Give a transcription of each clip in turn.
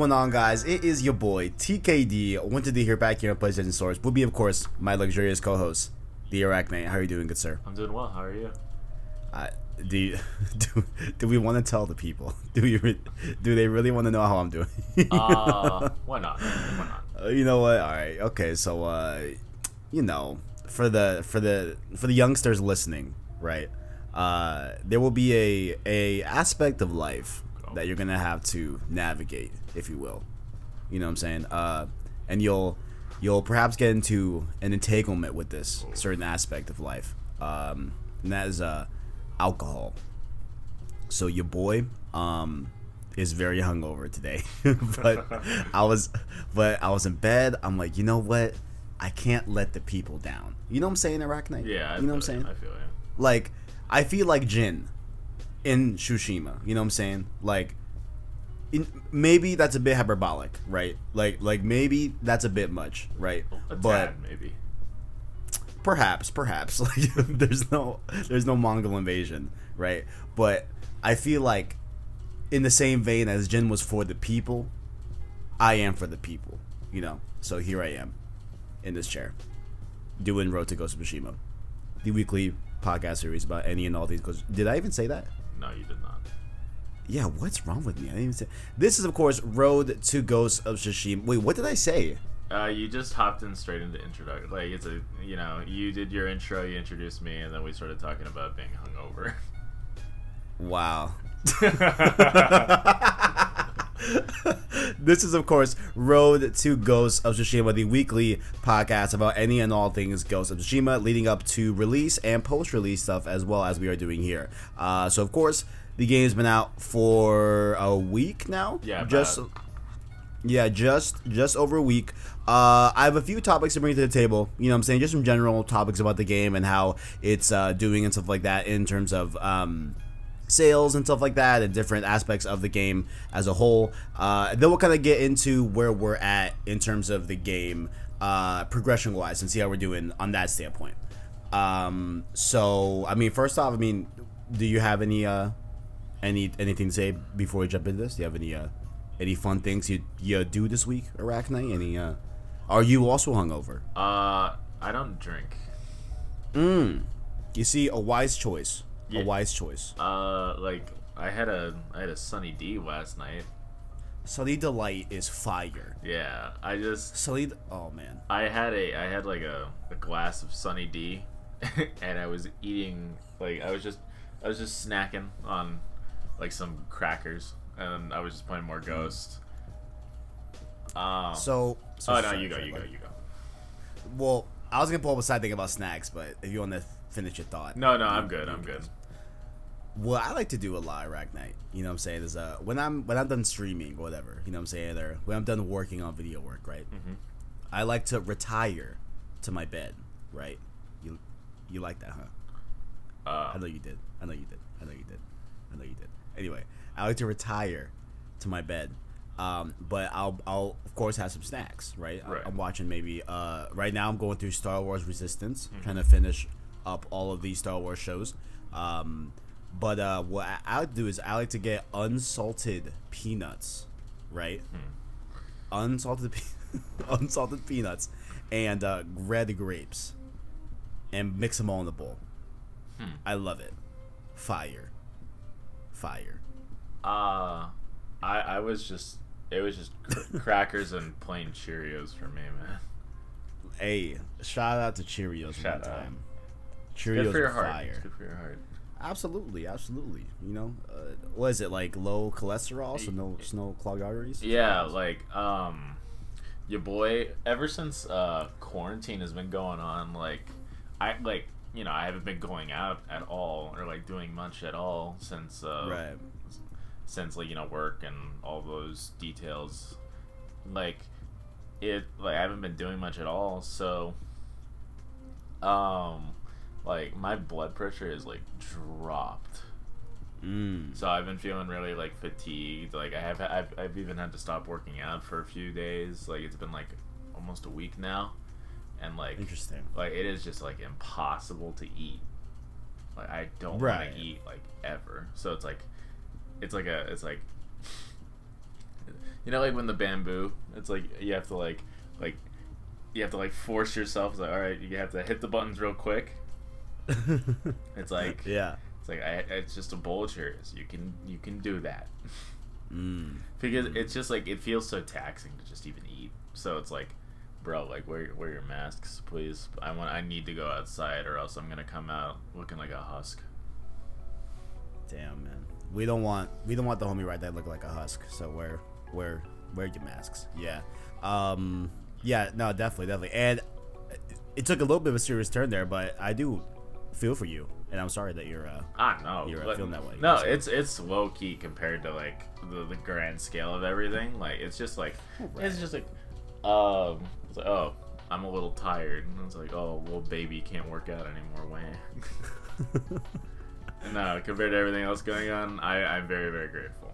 Going on, guys? It is your boy TKD. Wanted to hear back here on PlayStation Source. Will be, of course, my luxurious co-host, the Arachne. How are you doing, good sir? I'm doing well. How are you? Uh, do, you, do do we want to tell the people? Do? Re- do they really want to know how I'm doing? Uh, why not? Why not? Uh, you know what? All right. Okay. So, uh, you know, for the for the for the youngsters listening, right? Uh, there will be a a aspect of life that you're gonna have to navigate, if you will. You know what I'm saying? Uh, and you'll you'll perhaps get into an entanglement with this certain aspect of life. Um, and that is uh, alcohol. So your boy um is very hungover today, but I was but I was in bed. I'm like, you know what? I can't let the people down. You know what I'm saying, Arachne? Yeah, I you know what I'm saying? I feel you. like I feel like Jin in Tsushima. You know what I'm saying? Like in, maybe that's a bit hyperbolic, right? Like like maybe that's a bit much, right? A but tad, maybe. perhaps perhaps like there's no there's no Mongol invasion, right? But I feel like in the same vein as Jin was for the people, I am for the people, you know. So here I am in this chair doing Road to Ghost of Tsushima, the weekly podcast series about any and all these. Did I even say that? No, you did not. Yeah, what's wrong with me? I didn't even say. This is, of course, Road to Ghost of Tsushima. Wait, what did I say? Uh, you just hopped in straight into introduction. Like it's a, you know, you did your intro, you introduced me, and then we started talking about being hungover. Wow. this is, of course, Road to Ghost of Tsushima, the weekly podcast about any and all things Ghost of Tsushima, leading up to release and post release stuff as well as we are doing here. Uh, so, of course, the game's been out for a week now. Yeah, Just. about- Yeah, just just over a week. Uh, I have a few topics to bring to the table. You know, what I'm saying just some general topics about the game and how it's uh, doing and stuff like that in terms of um, sales and stuff like that, and different aspects of the game as a whole. Uh, then we'll kind of get into where we're at in terms of the game uh, progression wise and see how we're doing on that standpoint. Um, so, I mean, first off, I mean, do you have any uh, any anything to say before we jump into this? Do you have any uh, any fun things you you do this week, Arachne? Any uh, are you also hungover? uh, I don't drink. Mm. You see, a wise choice. Yeah. A wise choice. Uh, like I had a, I had a Sunny D last night. Sunny Delight is fire. Yeah, I just, Sunny, oh man. I had a, I had like a, a glass of Sunny D, and I was eating, like I was just, I was just snacking on, like some crackers, and I was just playing more Ghost. Um, So, so oh no, you go, you go, you go. Well, I was gonna pull up a side thing about snacks, but if you want to finish your thought. No, no, I'm good. I'm good. What I like to do a lot Rack Night, you know what I'm saying, is uh when I'm when I'm done streaming or whatever, you know what I'm saying, or when I'm done working on video work, right? Mhm. I like to retire to my bed, right? You you like that, huh? I Uh, know you did. I know you did. I know you did. I know you did. Anyway, I like to retire to my bed. Um, but I'll, I'll of course have some snacks, right? I- Right. I'm watching maybe. Uh, right now I'm going through Star Wars Resistance, Mm-hmm. trying to finish up all of these Star Wars shows. Um, but uh, what I, I like to do is I like to get unsalted peanuts, right? Hmm. Unsalted, pe- unsalted peanuts, and uh, red grapes, and mix them all in the bowl. Hmm. I love it. Fire. Fire. uh, I I was just it was just cr- crackers and plain Cheerios for me, man. Hey, shout out to Cheerios Shout one time. Cheerios good for your heart. fire. Good for your heart. Absolutely, absolutely. You know, uh, what is it like? Low cholesterol, so no, so no clogged arteries. Yeah, like um, your boy. Ever since uh quarantine has been going on, like I like you know I haven't been going out at all or like doing much at all since uh Right. since like you know work and all those details like it like i haven't been doing much at all so um like my blood pressure is like dropped Mm. so i've been feeling really like fatigued like i have I've, I've even had to stop working out for a few days like it's been like almost a week now and like Interesting. like it is just like impossible to eat like i don't want to eat like ever so it's like it's like a it's like You know, like when the bamboo, it's like you have to like, like, you have to like force yourself. It's like, all right, you have to hit the buttons real quick. It's like, yeah. it's like I, it's just a bowl of. You can you can do that Mm. because it's just like it feels so taxing to just even eat. So it's like, bro, like wear wear your masks, please. I want I need to go outside or else I'm gonna come out looking like a husk. Damn, man. We don't want we don't want the homie right there look like a husk. So wear wear wear your masks. Yeah. Um. Yeah. No. Definitely. Definitely. And it took a little bit of a serious turn there, but I do feel for you, and I'm sorry that you're. uh I know. You're, uh, feeling that way. No, it's it's low key compared to like the, the grand scale of everything. Like it's just like it's just like um it's like oh I'm a little tired and it's like oh well, baby can't work out anymore. Wah. no, compared to everything else going on, I I'm very very grateful.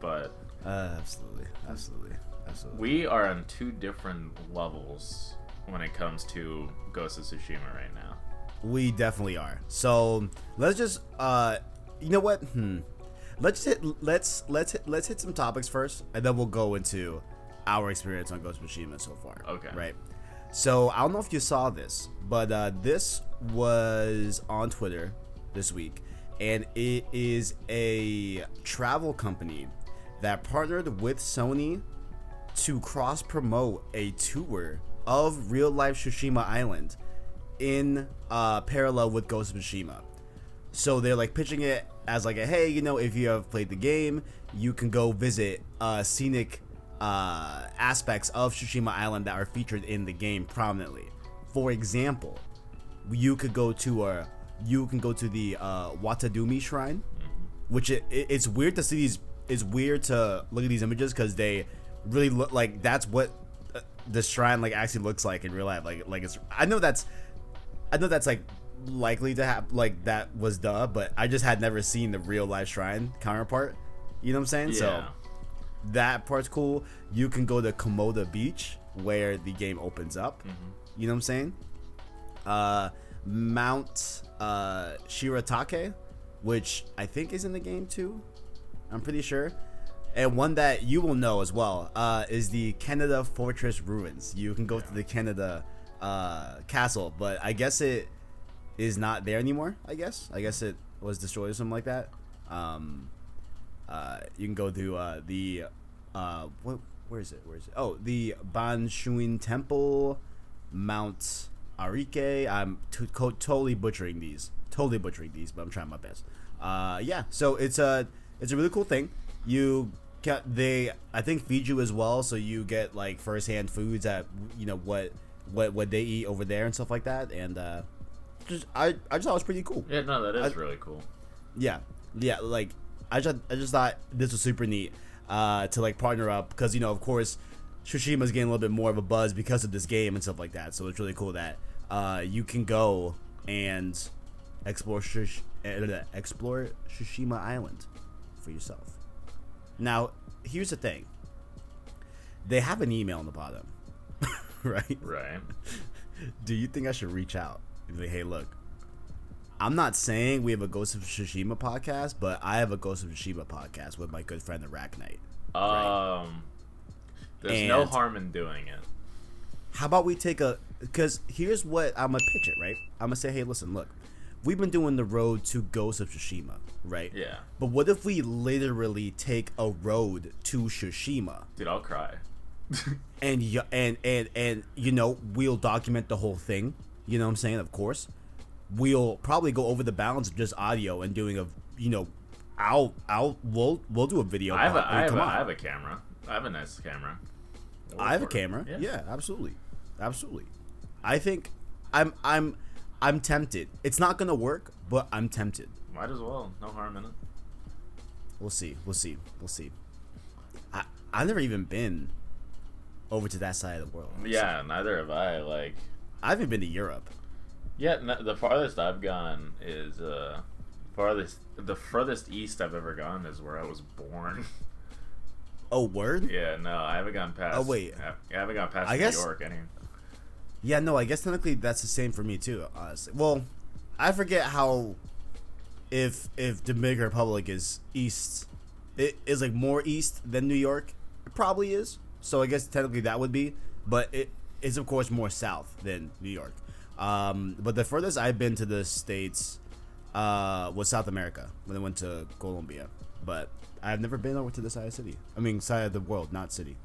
But Uh, absolutely. Absolutely. Absolutely. we are on two different levels when it comes to Ghost of Tsushima right now. We definitely are. So let's just uh you know what? Hmm. Let's hit let's let's hit, let's hit some topics first and then we'll go into our experience on Ghost Tsushima so far. Okay. Right. So I don't know if you saw this, but uh this was on Twitter this week and it is a travel company that partnered with Sony to cross promote a tour of real life Tsushima Island in uh, parallel with Ghost of Tsushima. So they're like pitching it as like a hey, you know, if you have played the game, you can go visit uh, scenic uh, aspects of Tsushima Island that are featured in the game prominently. For example, you could go to a you can go to the uh, Watadumi Shrine, which it, it- it's weird to see these. It's weird to look at these images because they really look like that's what uh, the shrine like actually looks like in real life. Like like it's. I know that's. I know that's like likely to have like that was duh, but I just had never seen the real life shrine counterpart. You know what I'm saying? Yeah. So that part's cool. You can go to Komoda Beach where the game opens up. You know what I'm saying? Uh, Mount uh, Shiratake, which I think is in the game too. I'm pretty sure. And one that you will know as well uh, is the Kaneda Fortress ruins. You can go to the Kaneda uh, castle, but I guess it is not there anymore. I guess. I guess it was destroyed or something like that. Um, uh, you can go to uh, the uh, what? Where is it? Where is it? Oh, the Banshuin Temple, Mount Arike. I'm t- co- totally butchering these. Totally butchering these, but I'm trying my best. Uh, yeah. So it's a it's a really cool thing. You get they I think feed you as well, so you get like firsthand foods at you know what what what they eat over there and stuff like that. And uh, just I I just thought it was pretty cool Yeah, no, that is I- really cool. yeah yeah like i just i just thought this was super neat uh to like partner up because you know of course Tsushima's getting a little bit more of a buzz because of this game and stuff like that so it's really cool that uh you can go and explore Shush- uh, explore Tsushima Island for yourself now here's the thing they have an email on the bottom right Right. do you think I should reach out like, hey, look, I'm not saying we have a Ghost of Tsushima podcast, but I have a Ghost of Tsushima podcast with my good friend the Rack Knight. Um, there's no harm in doing it. How about we take a? Because here's what I'm gonna pitch it. Right, I'm gonna say, hey, listen, look, we've been doing the road to Ghost of Tsushima, right? Yeah, But what if we literally take a road to Tsushima? dude, I'll cry. and and and and you know we'll document the whole thing. You know what i'm saying? Of course. We'll probably go over the balance of just audio and doing a you know i'll i'll we'll we'll do a video I have a, I mean, I have a, have a camera. I have a nice camera. I'll I have a camera? Yeah. absolutely. Absolutely. I think i'm i'm i'm tempted. It's not gonna work but i'm tempted. Might as well. No harm in it. we'll see. We'll see. We'll see. I i've never even been over to that side of the world Yeah, neither have I. Like, i haven't been to europe yeah, n- the farthest I've gone is uh, farthest. The furthest east I've ever gone is where I was born. oh word yeah, no, I haven't gone past. Oh, wait. I I haven't gone past I New guess- York. Any. Yeah, no, I guess technically that's the same for me too. Honestly, well, I forget how if if Dominican Republic is east, it is like more east than New York. It probably is. So I guess technically that would be, but it is of course more south than New York. Um, but the furthest I've been to the states uh, was South America when I went to Colombia. But I've never been over to the side of the city. I mean, side of the world, not city.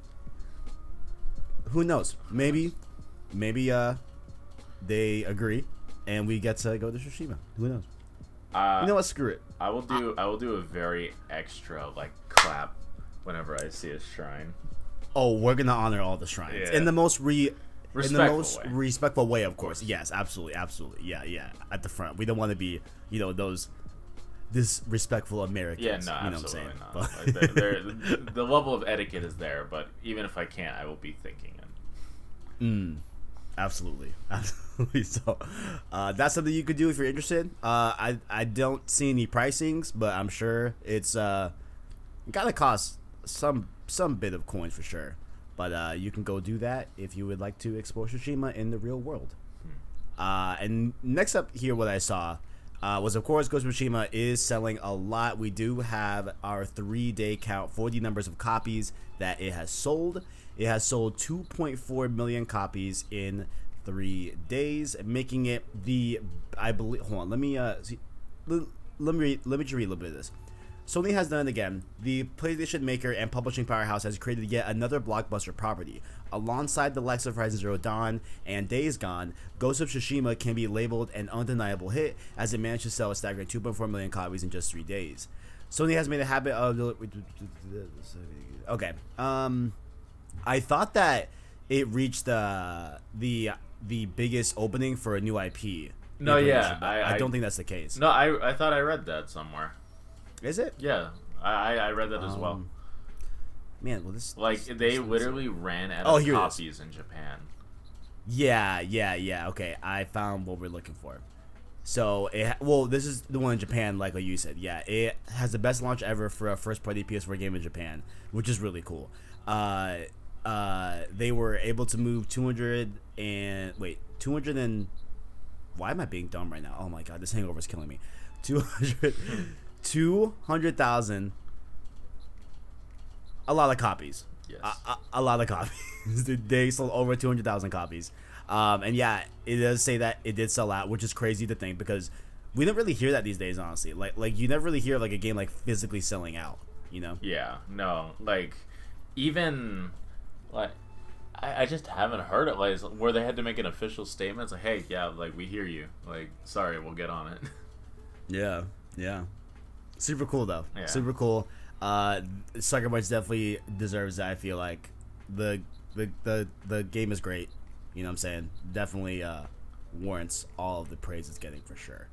Who knows? Maybe, maybe uh, they agree, and we get to go to Tsushima. Who knows? Uh, You know what? Screw it. I will do. I will do a very extra like clap whenever I see a shrine. Oh, we're gonna honor all the shrines Yeah. in the most re. in the Respectful most way. respectful way, of course. Yes, absolutely, absolutely. Yeah, yeah. At the front, we don't want to be, you know, those disrespectful Americans. Yeah, no, you know absolutely what not. I'm Like, saying? they're- they're- the, the level of etiquette is there, but even if I can't, I will be thinking it. Mm, absolutely, absolutely. So, uh, that's something you could do if you're interested. Uh, I I don't see any pricings, but I'm sure it's uh, gotta cost some some bit of coins for sure. But uh, you can go do that if you would like to explore Tsushima in the real world. Uh, and next up here, what I saw uh, was, of course, Ghost of Tsushima is selling a lot. We do have our three day count for the numbers of copies that it has sold. It has sold 2.4 million copies in three days, making it the I believe. Hold on, let me uh, see, let, let me read, let me just read a little bit of this. Sony has done it again. The PlayStation maker and publishing powerhouse has created yet another blockbuster property. Alongside the likes of Horizon Zero Dawn and Days Gone, Ghost of Tsushima can be labeled an undeniable hit as it managed to sell a staggering 2.4 million copies in just three days. Sony has made a habit of okay. Um, I thought that it reached the the the biggest opening for a new IP. No, yeah, I- I I- don't think that's the case. No, I I thought I read that somewhere. Is it? Yeah, I I read that as well. Um, Man, well this Like this- they this literally ran out Oh, of here it is. copies in Japan. Yeah, yeah, yeah. Okay, I found what we're looking for. So it well, this is the one in Japan, like you said. Yeah, it has the best launch ever for a first-party PS4 game in Japan, which is really cool. Uh, uh, they were able to move 200 and wait, 200 and why am I being dumb right now? Oh my god, this hangover is killing me. 200 200,000 a lot of copies. Yes. A, a, a lot of copies. they sold over 200,000 copies. Um, and yeah, it does say that it did sell out, which is crazy to think because we don't really hear that these days, honestly. Like, like you never really hear like a game like physically selling out. You know? Yeah, no, like even like I, I just haven't heard it like where they had to make an official statement. It's like, hey, yeah, like we hear you. Like, sorry, we'll get on it. Yeah, yeah. Super cool though. Yeah. Super cool. Uh, Sucker Punch definitely deserves that. I feel like the the the the game is great. You know what I'm saying? Definitely uh, warrants all of the praise it's getting for sure.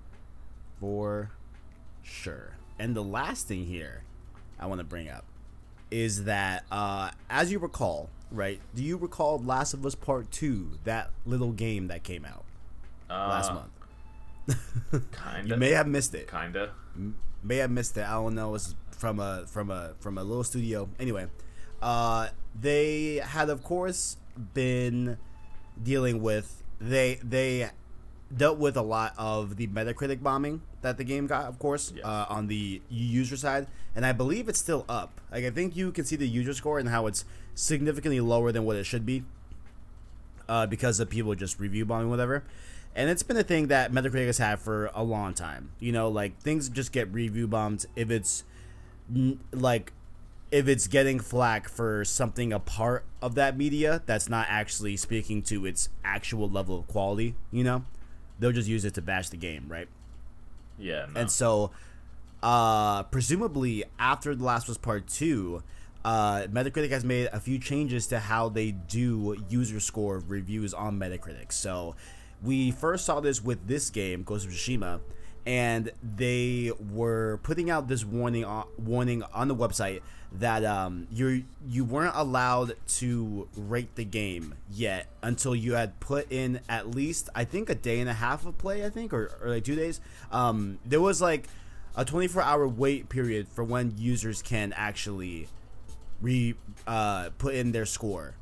For sure. And the last thing here I want to bring up is that uh, as you recall, right? Do you recall Last of Us Part Two, that little game that came out Uh, last month? Kinda. you may have missed it Kinda. May have missed it. I don't know. It's from a from a from a little studio. Anyway, uh, they had of course been dealing with they they dealt with a lot of the Metacritic bombing that the game got, of course, Yes. uh, on the user side, and I believe it's still up. Like I think you can see the user score and how it's significantly lower than what it should be uh, because of people just review bombing whatever. And it's been a thing that Metacritic has had for a long time. You know, like things just get review bombed if it's like if it's getting flack for something a part of that media that's not actually speaking to its actual level of quality. You know, they'll just use it to bash the game, right? Yeah. No. And so, uh, presumably after The Last was Part Two, uh, Metacritic has made a few changes to how they do user score reviews on Metacritic. So, we first saw this with this game, Ghost of Tsushima, and they were putting out this warning on, warning on the website that um, you you weren't allowed to rate the game yet until you had put in at least I think a day and a half of play I think or, or like two days. Um, there was like a 24 hour wait period for when users can actually re uh, put in their score.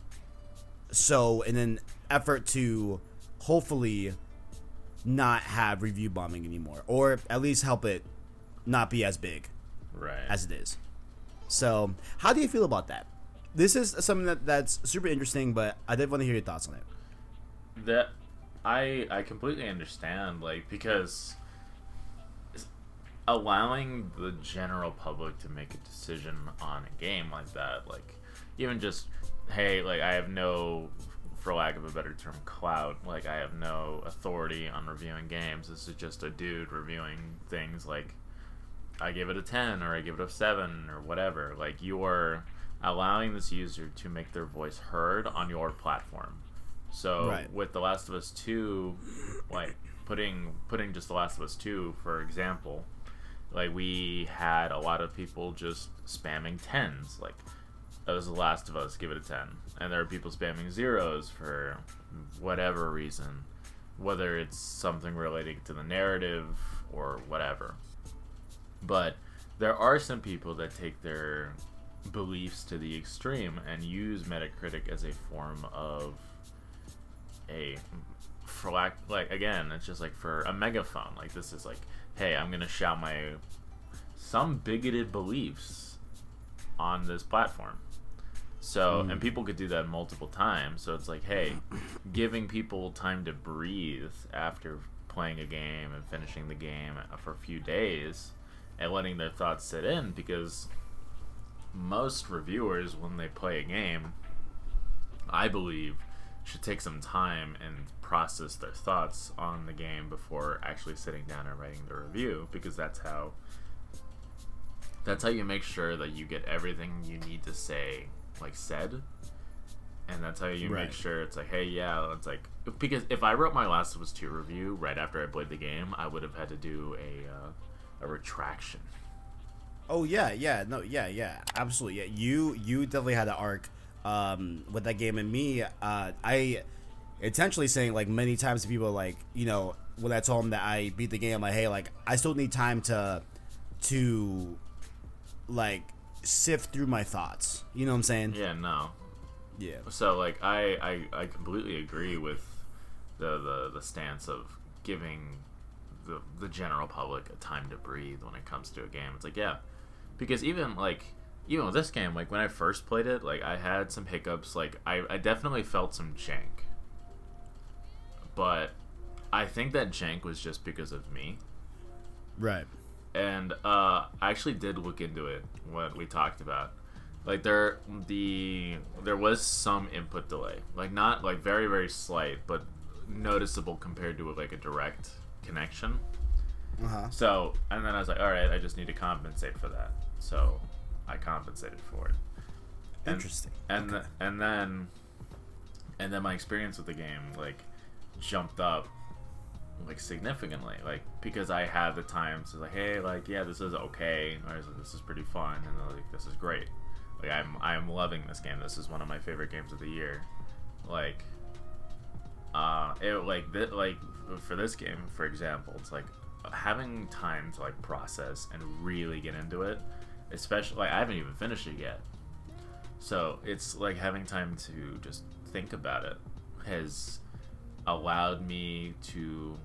So in an effort to hopefully not have review bombing anymore, or at least help it not be as big right. as it is. So how do you feel about that? this is something that that's super interesting, but I did want to hear your thoughts on it. that I I completely understand like because allowing the general public to make a decision on a game like that like even just hey like I have no for lack of a better term clout. Like I have no authority on reviewing games. This is just a dude reviewing things like I give it a 10 or I give it a 7 or whatever. Like you're allowing this user to make their voice heard on your platform. So Right. with The Last of Us 2, like putting putting just The Last of Us 2 for example, like we had a lot of people just spamming tens, like that was The Last of Us, give it a ten, and there are people spamming zeros for whatever reason, whether it's something relating to the narrative or whatever. But there are some people that take their beliefs to the extreme and use Metacritic as a form of a for lack like again it's just like for a megaphone like this is like hey i'm gonna shout my some bigoted beliefs on this platform so and hmm. people could do that multiple times. So it's like hey giving people time to breathe after playing a game and finishing the game for a few days and letting their thoughts sit in because most reviewers when they play a game i believe should take some time and process their thoughts on the game before actually sitting down and writing the review because that's how that's how you make sure that you get everything you need to say like said and that's how you Right. make sure it's like hey yeah it's like because if i wrote my last of us 2 review right after i played the game i would have had to do a uh, a retraction Oh yeah, yeah, no, yeah, yeah, absolutely. Yeah, you you definitely had an arc um, with that game, and me, uh, I intentionally saying like many times to people like you know when I told them that I beat the game, like hey, like I still need time to to like sift through my thoughts. You know what I'm saying? yeah no Yeah. So like I, I I completely agree with the the, the stance of giving the the general public a time to breathe when it comes to a game. It's like yeah, because even like even with this game, like when I first played it, like I had some hiccups. Like I, I definitely felt some jank, but I think that jank was just because of me Right. And uh, I actually did look into it. What we talked about, like there the there was some input delay, like not like very very slight, but noticeable compared to like a direct connection. Uh huh. So and then I was like, all right, I just need to compensate for that. So I compensated for it. And- Interesting. And Okay. th- and then and then my experience with the game like jumped up like significantly like because I had the time to like hey like yeah this is okay or is- this is pretty fun and like this is great. Like I'm I'm loving this game. This is one of my favorite games of the year. Like uh it like th- like for this game for example it's like having time to like process and really get into it especially like I haven't even finished it yet. So it's like having time to just think about it has allowed me to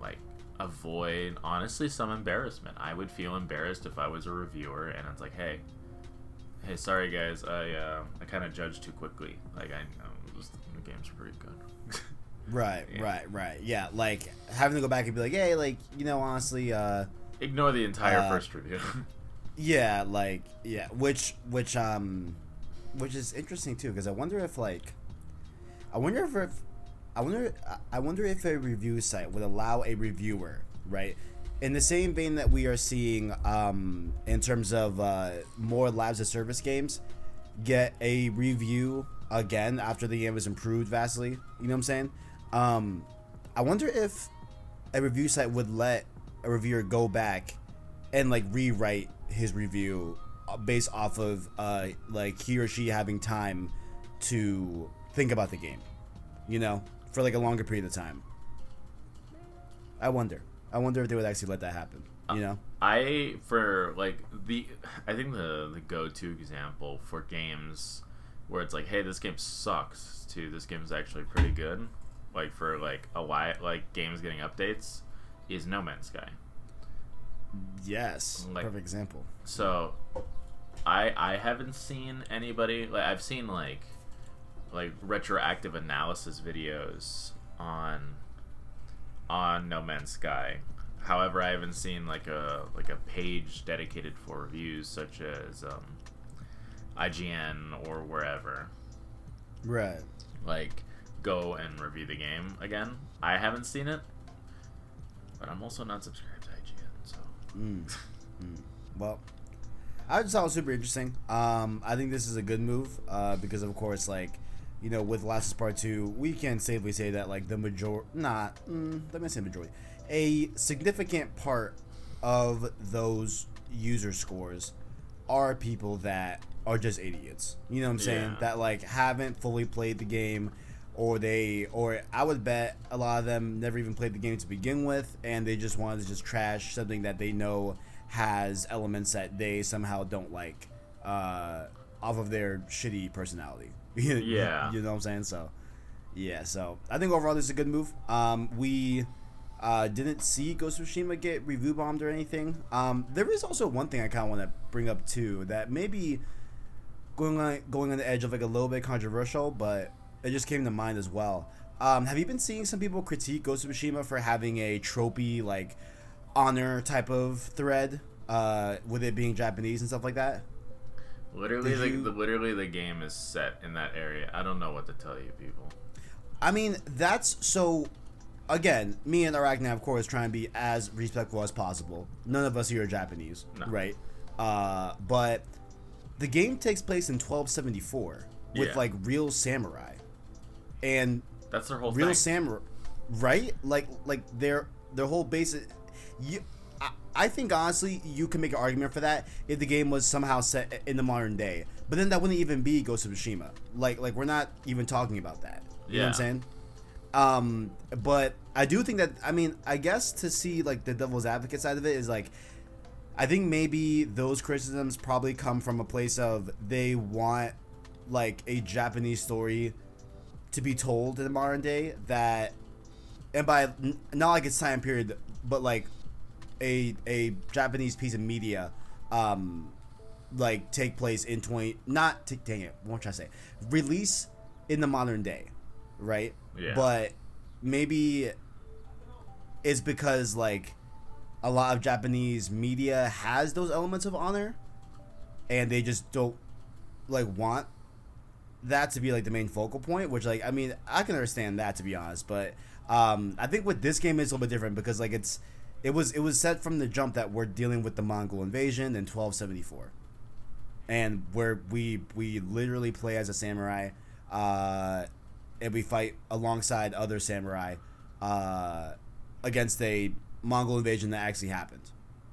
like avoid honestly some embarrassment. I would feel embarrassed if I was a reviewer and it's like, hey, hey, sorry guys, I uh, I kind of judged too quickly. Like I know this, the game's pretty good. Right. Yeah. Right. Right. Yeah. Like having to go back and be like, hey, like you know, honestly, uh. Ignore the entire Uh, first review. Yeah, like yeah, which which um which is interesting too because I wonder if like I wonder if, if I wonder I wonder if a review site would allow a reviewer, right? In the same vein that we are seeing um in terms of uh more labs of service games get a review again after the game was improved vastly, you know what I'm saying? Um I wonder if a review site would let a reviewer go back and like rewrite his review uh, based off of uh like he or she having time to think about the game you know for like a longer period of time. I wonder. I wonder if they would actually let that happen you uh, know? I for like the I think the the go to example for games where it's like, hey, this game sucks to this game is actually pretty good, like for like a while, like games getting updates, is No Man's Sky. yes. Like- perfect example. So I I haven't seen anybody like I've seen like like retroactive analysis videos on on No Man's Sky. However, I haven't seen like a like a page dedicated for reviews such as um, IGN or wherever. Right. Like go and review the game again. I haven't seen it, but I'm also not subscribed to IGN, so. Mm. Mm. Well, I just thought it was super interesting. Um, I think this is a good move uh, because, of course, like you know, with Last of Us Part Two, we can safely say that like the major, not mm, let me say majority, a significant part of those user scores are people that are just idiots. You know what I'm saying? Yeah. That like haven't fully played the game or they or I would bet a lot of them never even played the game to begin with and they just wanted to just trash something that they know has elements that they somehow don't like uh, off of their shitty personality. Yeah. You know what I'm saying? So yeah, so I think overall this is a good move. Um, we uh, didn't see Ghost of Tsushima get review bombed or anything. Um, there is also one thing I kind of want to bring up too that maybe going on going on the edge of like a little bit controversial, but it just came to mind as well. Um, have you been seeing some people critique Ghost of Tsushima for having a tropey like honor type of thread, uh, with it being Japanese and stuff like that? Literally, Did you- the literally the game is set in that area. I don't know what to tell you, people. I mean, that's so. Again, me and Arachna, of course, try and be as respectful as possible. None of us here are Japanese, No. right? Uh, but the game takes place in 1274 with Yeah. like real samurai, and That's their whole real thing. samurai, right? Like, like their their whole basic. You, I, think honestly, you can make an argument for that if the game was somehow set in the modern day. But then that wouldn't even be Ghost of Tsushima. Like, like we're not even talking about that. You know what I'm saying? Um, but I do think that I mean, I guess to see like the devil's advocate side of it is like I think maybe those criticisms probably come from a place of they want like a Japanese story to be told in the modern day that and by n- not like its time period but like a a Japanese piece of media um like take place in 20 not t- dang it what should I say release in the modern day right Yeah. but maybe it's because like a lot of Japanese media has those elements of honor and they just don't like want that to be like the main focal point which like i mean i can understand that to be honest but um i think with this game it's a little bit different because like it's it was it was set from the jump that we're dealing with the mongol invasion in 1274 and where we we literally play as a samurai uh and we fight alongside other samurai uh against a mongol invasion that actually happened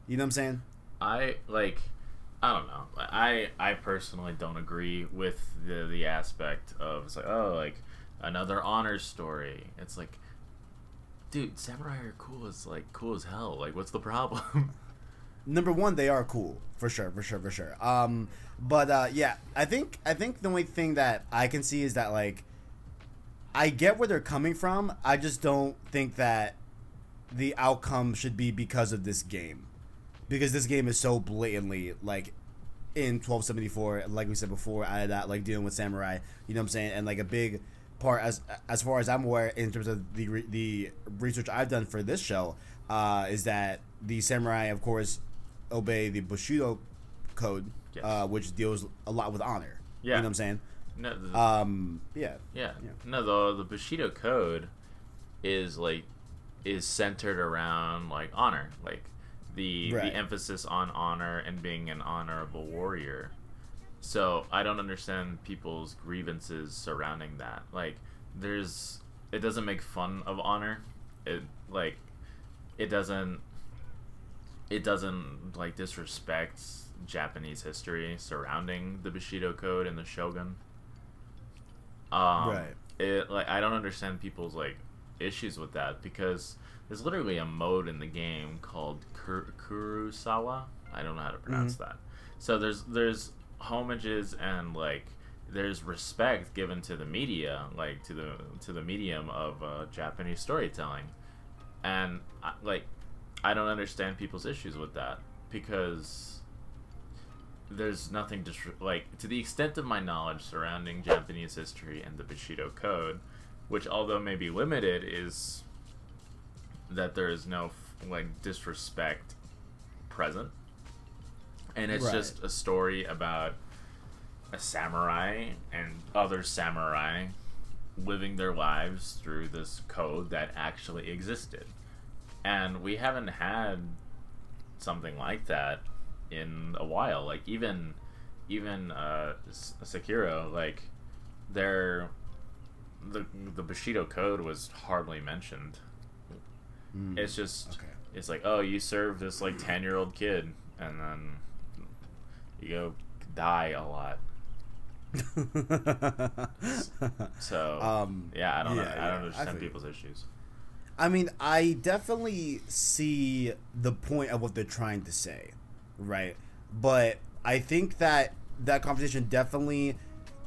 you know what i'm saying I like I don't know. I I personally don't agree with the the aspect of it's like oh like another honor story. It's like dude, samurai are cool as like cool as hell. Like what's the problem? number one they are cool. For sure for sure for sure. Um but uh yeah i think i think the only thing that i can see is that like i get where they're coming from. I just don't think that the outcome should be because of this game. Because this game is so blatantly like in 1274 like we said before out of that like dealing with samurai you know what i'm saying? And like a big part as as far as i'm aware in terms of the re- the research i've done for this show uh is that the samurai of course obey the bushido code Yes. uh which deals a lot with honor you Yeah. know what i'm saying no, the, um yeah yeah. yeah. No, the the Bushido code is like is centered around like honor, like the Right. the emphasis on honor and being an honorable warrior. So I don't understand people's grievances surrounding that. Like there's it doesn't make fun of honor. It like it doesn't it doesn't like disrespect Japanese history surrounding the Bushido code and the shogun. Um, Right. It like I don't understand people's like issues with that because there's literally a mode in the game called Kur- Kurosawa. I don't know how to pronounce that. So there's there's homages and like there's respect given to the media, like to the to the medium of uh, Japanese storytelling, and I, like I don't understand people's issues with that because there's nothing dis- like to the extent of my knowledge surrounding Japanese history and the Bushido Code, which although may be limited, is that there is no like disrespect present, and it's Right. just a story about a samurai and other samurai living their lives through this code that actually existed. And we haven't had something like that in a while. Like even even uh Sekiro like their the the Bushido code was hardly mentioned. Mm. It's just Okay. it's like, oh, you serve this like 10-year-old kid and then you go die a lot. So um, yeah, I don't know. yeah, I don't I understand you. people's issues. I mean, I definitely see the point of what they're trying to say, right? But I think that that conversation definitely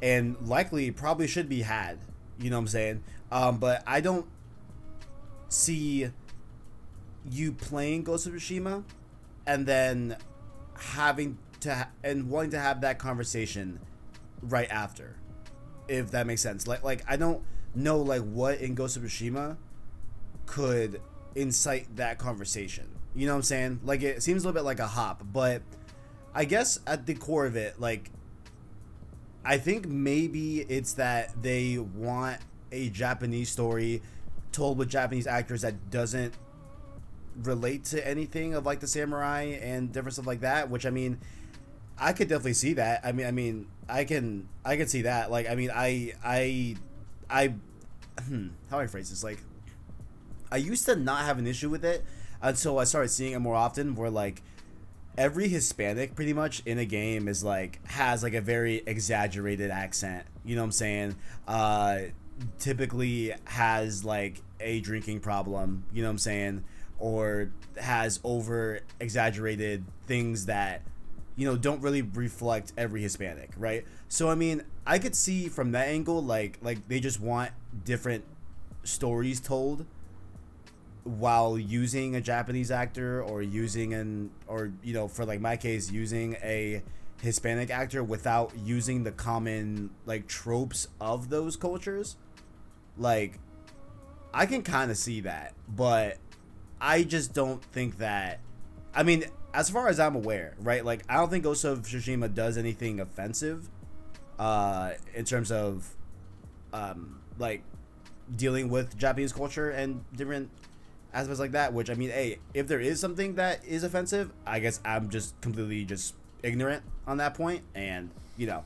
and likely probably should be had. You know what I'm saying? Um, but I don't see you playing Ghost of Tsushima and then having to ha- and wanting to have that conversation right after, if that makes sense. Like, like I don't know like what in Ghost of Tsushima could incite that conversation. You know what I'm saying? Like it seems a little bit like a hop, but I guess at the core of it, like I think maybe it's that they want a Japanese story told with Japanese actors that doesn't relate to anything of like the samurai and different stuff like that, which I mean I could definitely see that. I mean I mean I can I can see that. Like I mean I I I hmm, how I phrase this? Like I used to not have an issue with it until I started seeing it more often where like every Hispanic pretty much in a game is like has like a very exaggerated accent. You know what I'm saying? Uh typically has like a drinking problem, you know what I'm saying? Or has over exaggerated things that you know don't really reflect every Hispanic, right? So I mean, I could see from that angle like like they just want different stories told while using a Japanese actor or using an or you know for like my case using a Hispanic actor without using the common like tropes of those cultures like I can kind of see that but I just don't think that I mean as far as I'm aware right like I don't think Ghost of Tsushima does anything offensive uh in terms of um like dealing with Japanese culture and different aspects like that. Which I mean, hey, if there is something that is offensive, I guess I'm just completely just ignorant on that point, and you know,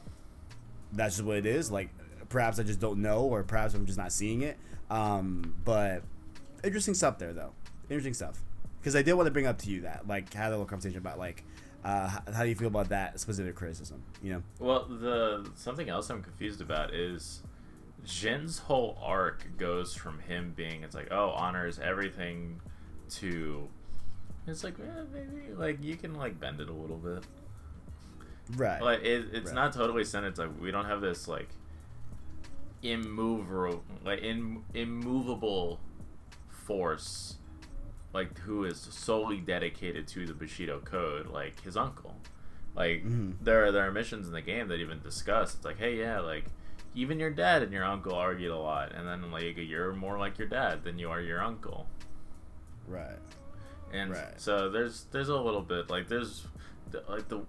that's just what it is. Like, perhaps I just don't know, or perhaps I'm just not seeing it. Um, but interesting stuff there, though. Interesting stuff. Because I did want to bring up to you that, like, had a little conversation about like, uh, h- how do you feel about that specific criticism? You know. Well, the something else I'm confused about is Jin's whole arc goes from him being it's like oh honor is everything to it's like eh, maybe like you can like bend it a little bit. Right. Like it, it's Right. not totally centered. It's like we don't have this like immovable like in, immovable force like who is solely dedicated to the Bushido code like his uncle. Like Mhm. there are there are missions in the game that even discuss it's like hey yeah like even your dad and your uncle argued a lot and then like you're more like your dad than you are your uncle right. and Right. so there's there's a little bit like there's like the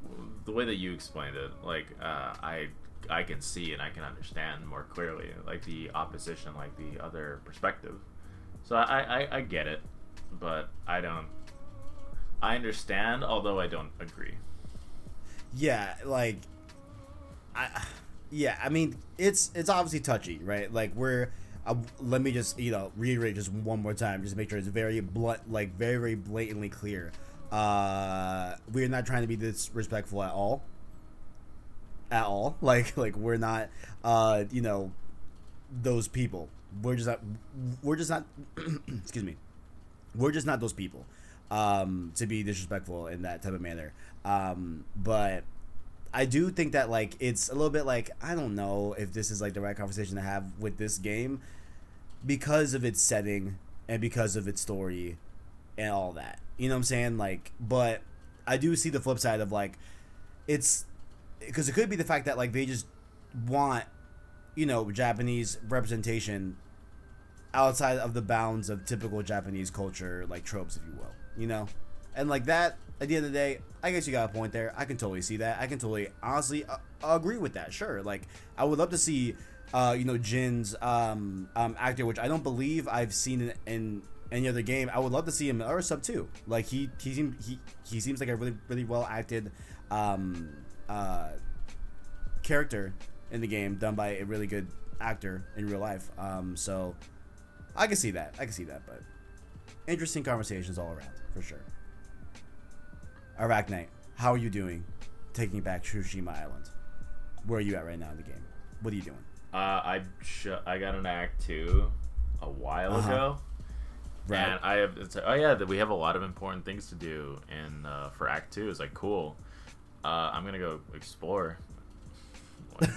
the way that you explained it like uh, I I can see and I can understand more clearly like the opposition like the other perspective so I I, I get it but I don't I understand although I don't agree. Yeah like i yeah i mean it's it's obviously touchy right? Like we're uh, let me just you know reiterate just one more time just to make sure it's very blunt like very very blatantly clear. Uh we're not trying to be disrespectful at all. At all. Like like we're not uh you know those people. We're just not we're just not excuse me we're just not those people um, to be disrespectful in that type of manner. Um, but I do think that like it's a little bit like I don't know if this is like the right conversation to have with this game because of its setting and because of its story and all that. You know what I'm saying? Like, but I do see the flip side of like it's because it could be the fact that like they just want you know Japanese representation outside of the bounds of typical Japanese culture, like tropes, if you will. You know, and like that. At the end of the day, I guess you got a point there. I can totally see that. I can totally, honestly, uh, agree with that. Sure, like I would love to see, uh, you know, Jin's um, um, actor, which I don't believe I've seen in, in any other game. I would love to see him or sub too. Like he he seems he he seems like a really really well acted um, uh, character in the game, done by a really good actor in real life. Um, so I can see that. I can see that, but interesting conversations all around for sure. Arachnite, how are you doing? Taking back Tsushima Island. Where are you at right now in the game? What are you doing? Uh, I sh- I got an act two a while Uh-huh. ago, Right. and I have it's oh yeah, that we have a lot of important things to do, and uh, for Act Two, it's like cool. Uh, I'm gonna go explore. Like,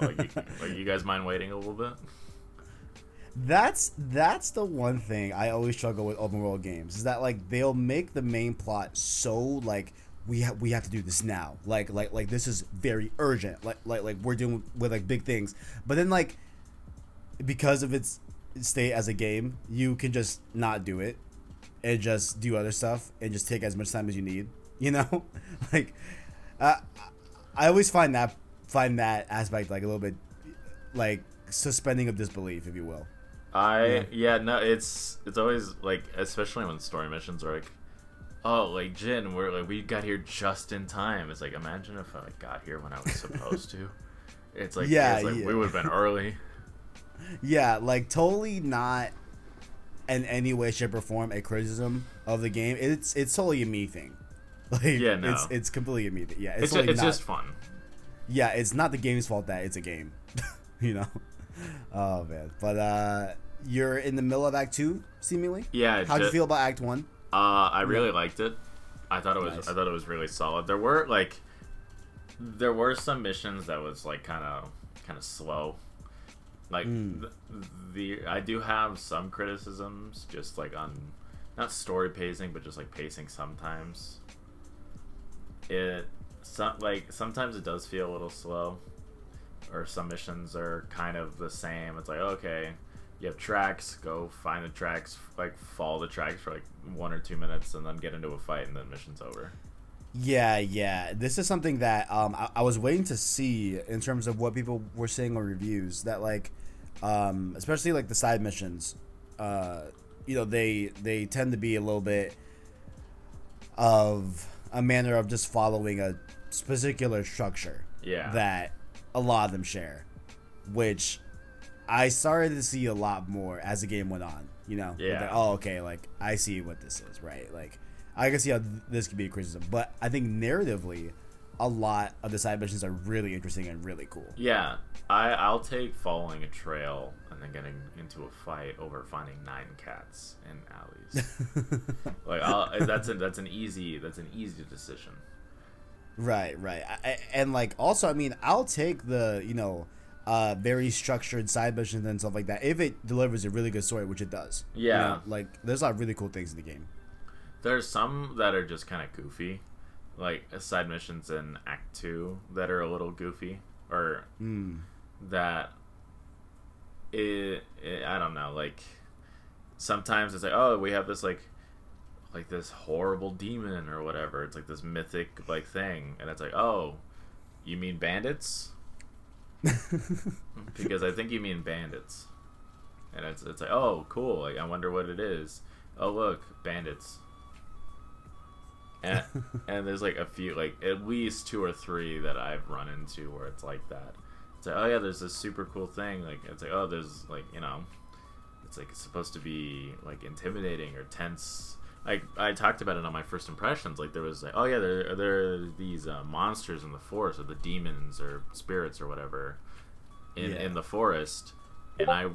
like, you, like, you guys mind waiting a little bit? That's that's the one thing I always struggle with open world games is that like they'll make the main plot so like we have we have to do this now. Like like like this is very urgent. Like like like we're doing with like big things. But then like because of its state as a game you can just not do it and just do other stuff and just take as much time as you need you know? Like uh, I always find that find that aspect like a little bit like suspending of disbelief if you will I Yeah. yeah. no it's it's always like especially when story missions are like oh like Jin we're like we got here just in time it's like imagine if I like, got here when I was supposed to it's like Yeah, it's like yeah. we would have been early Yeah, like totally not in any way, shape, or form a criticism of the game. It's it's totally a me thing. Like Yeah, no. it's it's completely a me thing. Yeah, it's, it's, totally it's not, just fun yeah, it's not the game's fault that it's a game. you know. Oh man, but uh, you're in the middle of Act Two, seemingly. yeah How'd you feel about Act One? Uh, I really liked it. I thought it was. Nice. I thought it was really solid. There were like, there were some missions that was like kind of, kind of slow. Like Mm. the, the, I do have some criticisms, just like on, not story pacing, but just like pacing sometimes. It, some like sometimes it does feel a little slow, or some missions are kind of the same. It's like okay, you have tracks, go find the tracks, like follow the tracks for like one or two minutes, and then get into a fight, and then mission's over. Yeah, yeah. This is something that um, I, I was waiting to see in terms of what people were saying on reviews. That like, um, especially like the side missions, uh, you know, they they tend to be a little bit of a manner of just following a particular structure. Yeah. That a lot of them share, which I started to see a lot more as the game went on. You know, Yeah. Like, oh, okay, like I see what this is, right? Like I can see how th- this could be a criticism, but I think narratively, a lot of the side missions are really interesting and really cool. Yeah, I I'll take following a trail and then getting into a fight over finding nine cats in alleys. like I'll, eh, that's a, that's an easy that's an easy decision. Right, right, I, I- and like also, I mean, I'll take the you know, uh, very structured side missions and stuff like that if it delivers a really good story, which it does. You Yeah. know, like there's a lot of really cool things in the game. There's some that are just kind of goofy, like side missions in Act Two that are a little goofy, or Mm. that it, it I don't know, like sometimes it's like, oh, we have this like like this horrible demon or whatever. It's like this mythic like thing, and it's like, oh, you mean bandits? because I think you mean bandits. And it's it's like, oh, cool. Like I wonder what it is. Oh, look, bandits. And, and there's like a few, like at least two or three that I've run into where it's like that. It's like, oh yeah, there's this super cool thing. Like it's like, oh, there's like you know, it's like it's supposed to be like intimidating or tense. Like I talked about it on my first impressions. Like there was like, oh yeah, there there are these uh, monsters in the forest, or the demons or spirits or whatever, in Yeah. in the forest, and I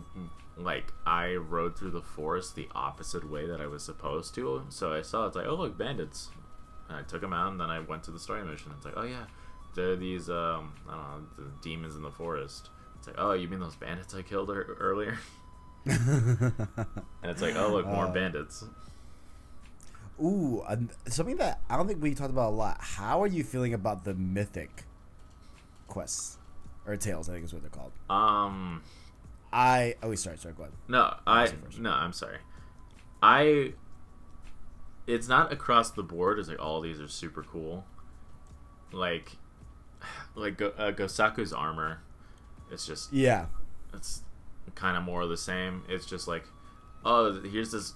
like I rode through the forest the opposite way that I was supposed to. So I saw it's like, oh look, bandits. And I took them out, and then I went to the story mission. It's like, oh yeah, there are these um I don't know the demons in the forest. It's like, oh, you mean those bandits I killed ear- earlier? and it's like, oh look, more Uh, bandits. Ooh, something that I don't think we talked about a lot. How are you feeling about the mythic quests or tales. I think is what they're called. Um, I oh, sorry, sorry. Go ahead. no, I first. no, I'm sorry. I. It's not across the board. It's like all these are super cool. Like, like uh, Gosaku's armor. It's just Yeah, it's kind of more of the same. It's just like, oh, here's this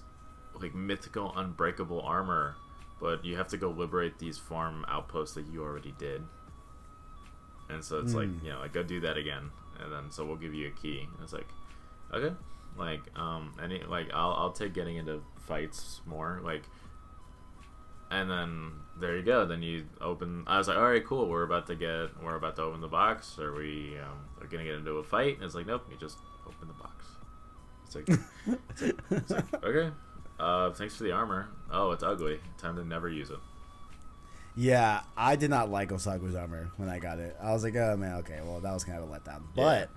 like mythical unbreakable armor, but you have to go liberate these farm outposts that you already did. And so it's like, Mm. you know, like go do that again, and then so we'll give you a key. And it's like, okay, like um, any like I'll I'll take getting into fights more like. And then there you go. Then you open. I was like, all right, cool. We're about to get. We're about to open the box. Are we? Um, are gonna get into a fight? And it's like, nope. You just open the box. It's like, it's like, it's like okay. Uh, thanks for the armor. Oh, it's ugly. Time to never use it. yeah. I did not like Gosaku's armor when I got it. I was like, oh man, okay, well that was kind of a letdown. But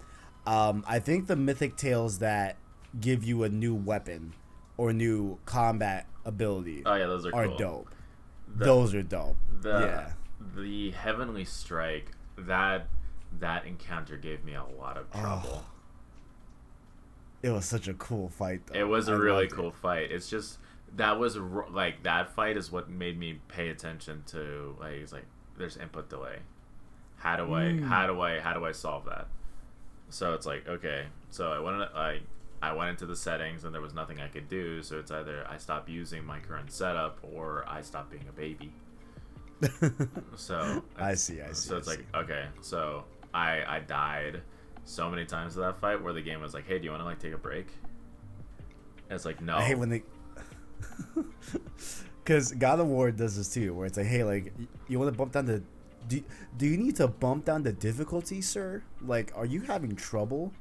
um, I think the mythic tales that give you a new weapon or new combat ability Oh yeah, those are, are cool. dope. The- Those are dope. The yeah. the heavenly strike that that encounter gave me a lot of Oh, trouble. It was such a cool fight. Though. It was a I really loved it. cool fight. It's just that was like that fight is what made me pay attention to like it's like there's input delay. How do I Mm. how do I how do I solve that? So it's like okay, so I went I I went into the settings and there was nothing I could do. So it's either I stop using my current setup or I stop being a baby. So I see. I see. so it's see. like okay, so I I died so many times in that fight where the game was like, hey, do you want to like take a break? And it's like no. I hate when they. Because God of War does this too, where it's like, hey, like, you want to bump down the. Do, do you need to bump down the difficulty, sir? Like, are you having trouble?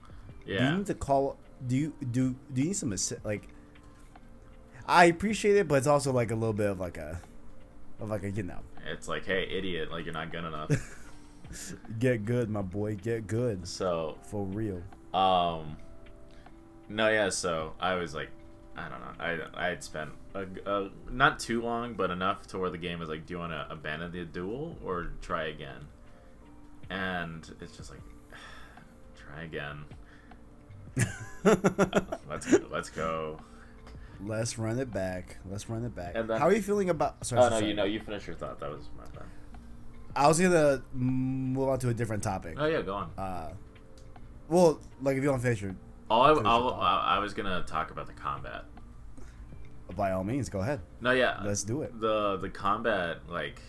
Do you yeah. need to call. Do you do do you need some assi- like? I appreciate it, but it's also like a little bit of like a, of like a you know, It's like, hey, idiot, like you're not good enough. get good, my boy, get good so, for real. um, no, yeah. So I was like, I don't know. I I had spent a, a, not too long, but enough to where the game was like, do you want to abandon the duel or try again? And it's just like, try again. Let's go. Let's go. Let's run it back. Let's run it back. And then- How are you feeling about? Sorry, Oh sorry, no, you know, you finish your thought. That was my. I was gonna move on to a different topic. Oh yeah, go on. Uh, well, like if you want to finish your, All I, finish I'll, thought. I, I was gonna talk about the combat. by all means, go ahead. No, yeah, Let's do it. the the combat like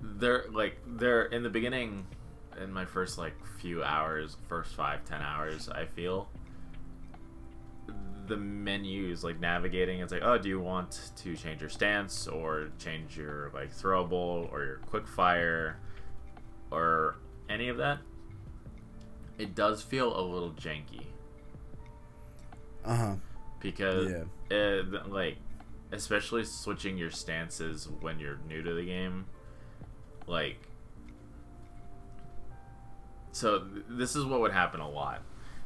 they're like they're in the beginning in my first like few hours first five ten hours i feel the menus like navigating it's like oh do you want to change your stance or change your like throwable or your quick fire or any of that it does feel a little janky Uh huh. because Yeah. uh, like especially switching your stances when you're new to the game like so th- this is what would happen a lot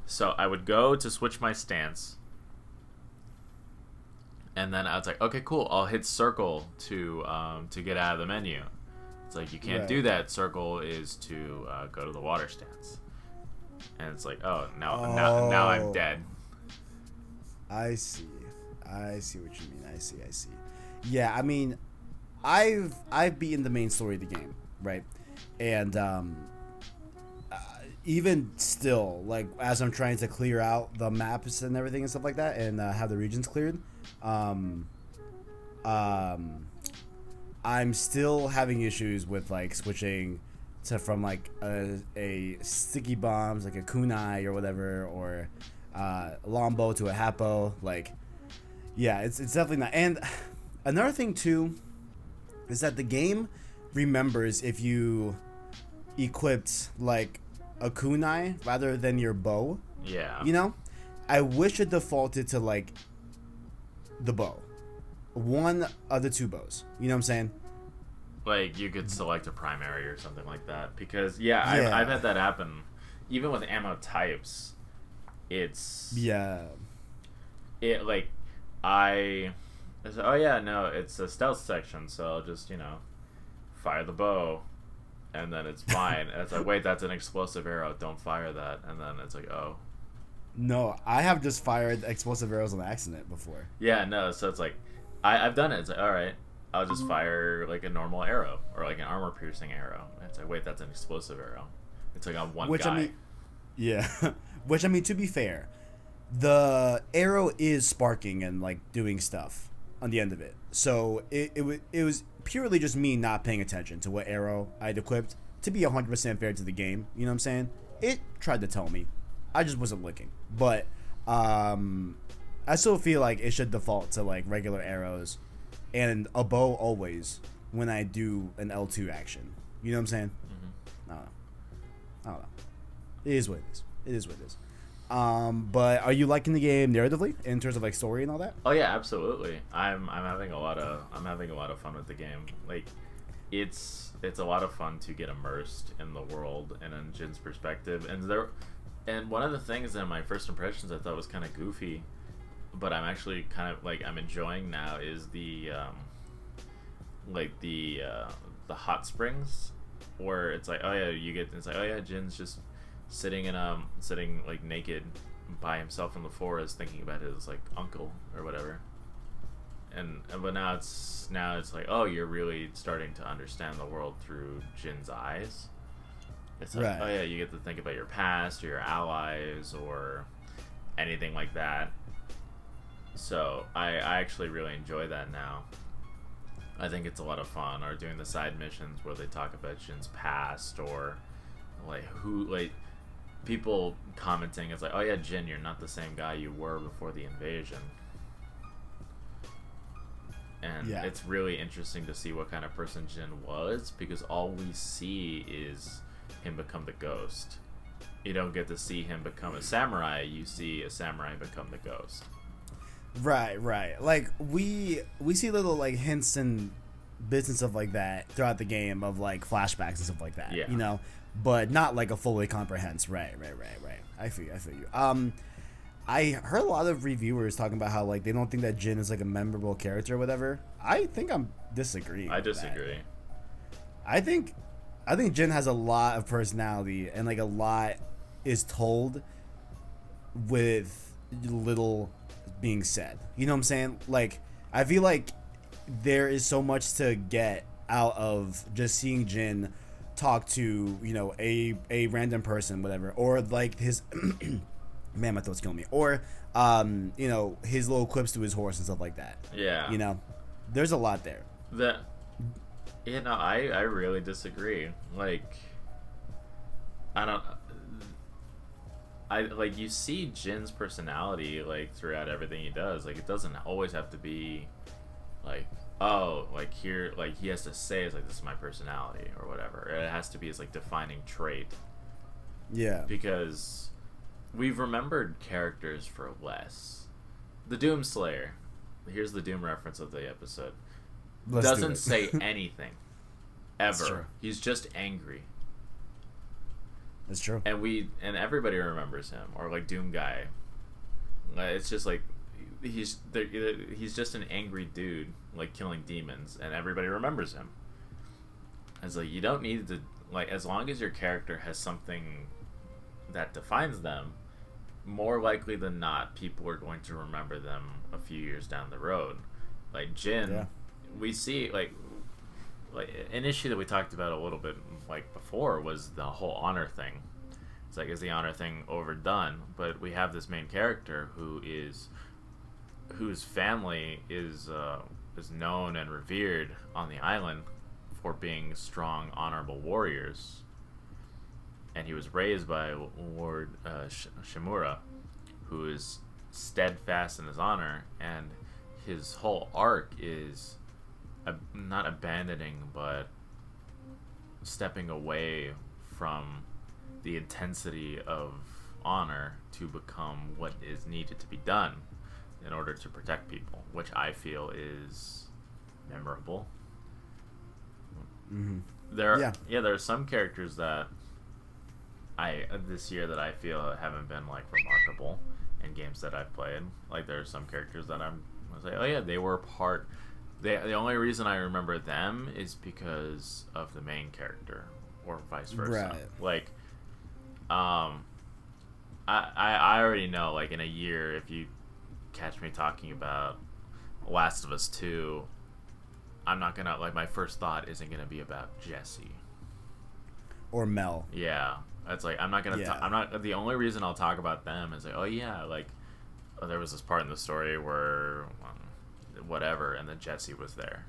so i would go to switch my stance and then i was like okay cool i'll hit circle to um, to get out of the menu it's like you can't do that circle is to uh, go to the water stance and it's like oh now now, now i'm Oh. dead I see. I see what you mean. I see. I see. Yeah. I mean, I've I've beaten the main story of the game, right? And um, uh, even still, like as I'm trying to clear out the maps and everything and stuff like that, and uh, have the regions cleared, um, um, I'm still having issues with like switching to from like a, a sticky bombs like a kunai or whatever or uh, a lombo to a hapo like yeah it's, it's definitely not. And another thing too is that the game remembers if you equipped like a kunai rather than your bow. Yeah. You know? I wish it defaulted to like the bow. One of the two bows. You know what i'm saying? Like you could select a primary or something like that. Because yeah, I've, I've had that happen. Even with ammo types it's yeah. It like i I said, oh yeah no it's a stealth section so i'll just you know fire the bow and then it's fine. and it's like, wait, that's an explosive arrow. Don't fire that. And then it's like, oh, No, I have just fired explosive arrows on accident before. yeah, no. So it's like, I, I've done it. It's like, all right, I'll just fire like a normal arrow or like an armor piercing arrow. And it's like, wait, that's an explosive arrow. It's like on one Which guy. I mean, yeah. Which I mean, to be fair, the arrow is sparking and like doing stuff on the end of it. So it it, it was purely just me not paying attention to what arrow I'd equipped. To be hundred percent fair to the game, you know what I'm saying? It tried to tell me, I just wasn't looking. But um, I still feel like it should default to like regular arrows, and a bow always when I do an L2 action. You know what I'm saying? I don't know. I don't know. It is what it is. It is what it is. Um, but are you liking the game narratively in terms of like story and all that? Oh yeah, absolutely. I'm I'm having a lot of I'm having a lot of fun with the game. Like it's it's a lot of fun to get immersed in the world and in Jin's perspective. And there and one of the things that my first impressions I thought was kind of goofy, but I'm actually kind of like I'm enjoying now is the um like the uh the hot springs where it's like oh yeah you get it's like oh yeah Jin's just sitting in um sitting like naked by himself in the forest thinking about his like uncle or whatever. And and- but now it's now it's like oh you're really starting to understand the world through Jin's eyes it's like oh, Right. oh yeah you get to think about your past or your allies or anything like that so I, I actually really enjoy that now I think it's a lot of fun or doing the side missions where they talk about Jin's past or like who like people commenting it's like oh yeah Jin you're not the same guy you were before the invasion and Yeah. it's really interesting to see what kind of person Jin was because all we see is him become the ghost you don't get to see him become a samurai you see a samurai become the ghost Right, right. Like we we see little like hints and bits and stuff like that throughout the game of like flashbacks and stuff like that. Yeah. You know, but not like a fully comprehends. Right, right, right, right. I feel you, I feel you. Um, I heard a lot of reviewers talking about how like they don't think that Jin is like a memorable character or whatever. I think I'm disagreeing. I with that. disagree I think I think Jin has a lot of personality and like a lot is told with little being said. You know what I'm saying? Like I feel like there is so much to get out of just seeing Jin talk to, you know, a a random person whatever or like his man my throat's killing me or um, you know, his little quips to his horse and stuff like that. yeah You know. There's a lot there. That you know, I I really disagree. Like I don't I like you see Jin's personality like throughout everything he does. Like it doesn't always have to be like oh, like here like he has to say it's like this is my personality or whatever. It has to be his like defining trait Yeah. because we've remembered characters for less. The Doomslayer. Here's the Doom reference of the episode Let's doesn't it. say anything ever. He's just angry, That's true. and we and everybody remembers him or like Doom guy. Uh, It's just like he's he's just an angry dude like killing demons, and everybody remembers him. It's like you don't need to like as long as your character has something that defines them. More likely than not, people are going to remember them a few years down the road. Like Jin, Yeah. We see like like an issue that we talked about a little bit like before was the whole honor thing. It's like is the honor thing overdone? But we have this main character who is whose family is uh, is known and revered on the island for being strong, honorable warriors. And he was raised by Lord uh, Shimura, who is steadfast in his honor, and his whole arc is ab- not abandoning, but stepping away from the intensity of honor to become what is needed to be done in order to protect people, which I feel is memorable. hmm There, Yeah. yeah, there are some characters that I uh, this year that I feel haven't been like remarkable in games that I've played. Like there are some characters that I'm I say, oh yeah, they were part the the only reason I remember them is because of the main character, or vice versa. Right. Like, um, I, I I already know. Like in a year, if you catch me talking about Last of Us Two, I'm not gonna like my first thought isn't gonna be about Jesse. Or Mel. Yeah, that's like I'm not gonna. Yeah. ta- I'm not. The only reason I'll talk about them is like, oh yeah, like oh, there was this part in the story where whatever, and then Jesse was there.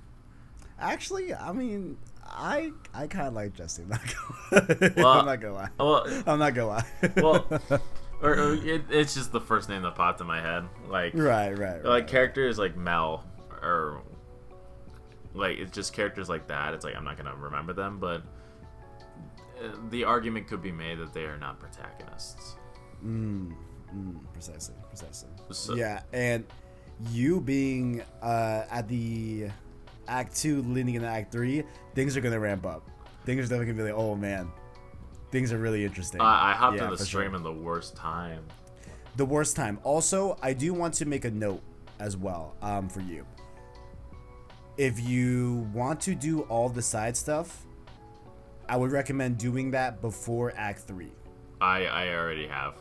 Actually, I mean, I I kind of like Jesse. I'm not gonna, Well, I'm not gonna lie. Well, I'm not gonna lie. Well, or, or it, it's just the first name that popped in my head. Like, right, right, right. like characters like Mel or like it's just characters like that. It's like I'm not gonna remember them, but uh, the argument could be made that they are not protagonists. Mm, mm, precisely, precisely. So- yeah, and you being uh, at the Act Two, leading into Act Three, things are gonna ramp up. Things are definitely gonna be like, oh man, things are really interesting. I, I hopped Yeah, in the stream sure. in the worst time. the worst time. Also, I do want to make a note as well um, for you. If you want to do all the side stuff, I would recommend doing that before Act Three. I I already have.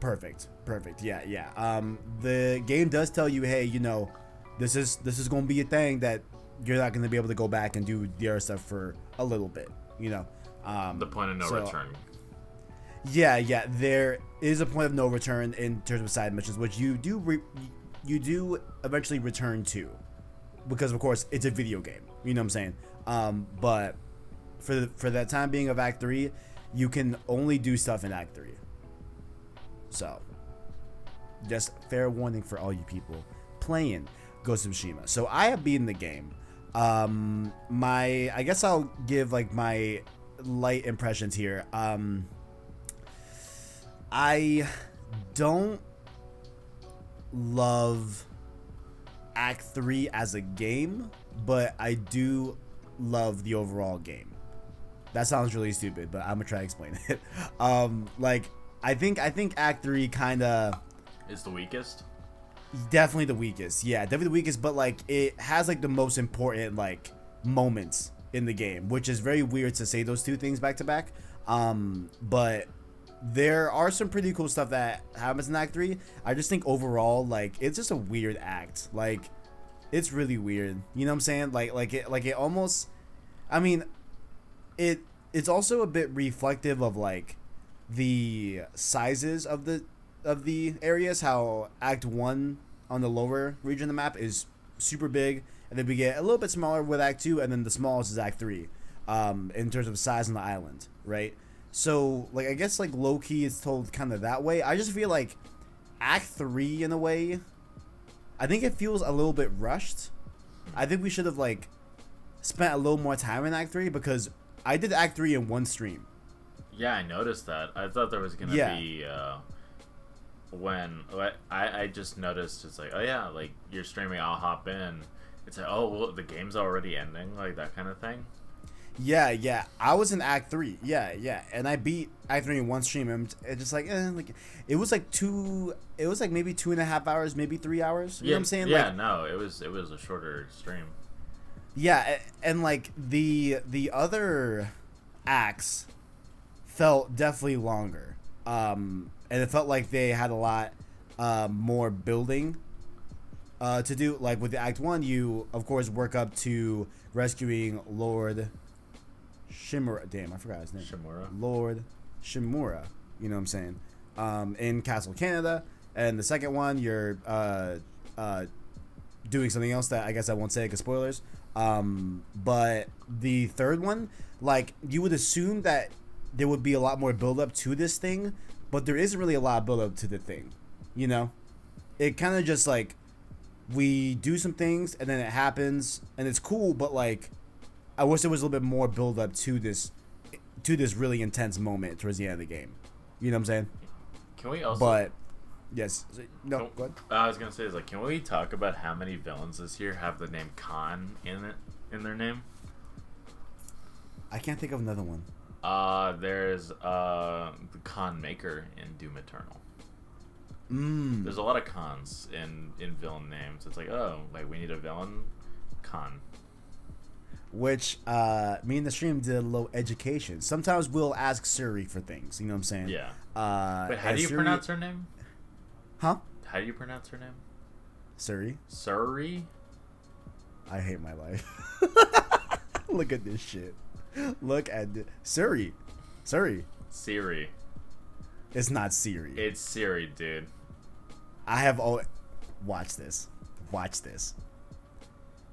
Perfect. Perfect. Yeah, yeah. Um the game does tell you, hey, you know, this is this is gonna be a thing that you're not gonna be able to go back and do the other stuff for a little bit, you know. Um The point of no so- return. Yeah, yeah. There is a point of no return in terms of side missions, which you do re- you do eventually return to, because of course it's a video game. You know what I'm saying? Um, but for the, for that time being of Act Three, you can only do stuff in Act Three. So, just fair warning for all you people playing Ghost of Tsushima. So I have beaten the game. Um, my I guess I'll give like my light impressions here. Um. I don't love Act 3 as a game, but I do love the overall game. That sounds really stupid, but I'm gonna try to explain it. Um, like I think I think Act 3 kind of Is the weakest. definitely the weakest. Yeah, definitely the weakest, but like it has like the most important like moments in the game, which is very weird to say those two things back to back. Um, but there are some pretty cool stuff that happens in Act Three. I just think overall, like it's just a weird act. Like it's really weird. You know what I'm saying? Like like it like it almost. I mean, it it's also a bit reflective of like the sizes of the of the areas how act 1 on the lower region of the map is super big and then we get a little bit smaller with act 2 and then the smallest is act 3 um, in terms of size on the island right so like i guess like low key it's told kind of that way i just feel like act 3 in a way i think it feels a little bit rushed i think we should have like spent a little more time in act 3 because i did act 3 in one stream Yeah, I noticed that. I thought there was gonna Yeah. be uh, when like, I I just noticed it's like oh yeah like you're streaming I'll hop in. It's like oh well the game's already ending like that kind of thing. Yeah, yeah. I was in Act Three. Yeah, yeah. And I beat Act Three in one stream. And it's just like, eh, like it was like two. It was like maybe two and a half hours, maybe three hours. You yeah, know what I'm saying? Yeah, Like, no, it was it was a shorter stream. yeah. And like the the other acts felt definitely longer. Um, and it felt like they had a lot uh, more building uh, to do. Like with the Act One, you of course work up to rescuing Lord Shimura. Damn, I forgot his name. Shimura. Lord Shimura. You know what I'm saying? Um, in Castle Kaneda, and the second one you're uh, uh, doing something else that I guess I won't say because spoilers. Um, but the third one, like you would assume that there would be a lot more build up to this thing, but there isn't really a lot of build up to the thing. You know, it kind of just like we do some things and then it happens and it's cool, but like I wish there was a little bit more build up to this to this really intense moment towards the end of the game. You know what I'm saying? Can we also? But yes, no, Can- go ahead. I was gonna say is like, can we talk about how many villains this year have the name Khan in it in their name? I can't think of another one. Uh, there's uh the Khan Maker in Doom Eternal. Mm. There's a lot of cons in in villain names. It's like, oh, like we need a villain. con. which uh, me and the stream did a little education. Sometimes we'll ask Siri for things. You know what I'm saying? Yeah. Uh, Wait, how do you Siri- pronounce her name? Huh? How do you pronounce her name? Siri. Siri. I hate my life. Look at this shit. Look at. Siri. Siri. Siri. It's not Siri. It's Siri, dude. I have all. Watch this. Watch this.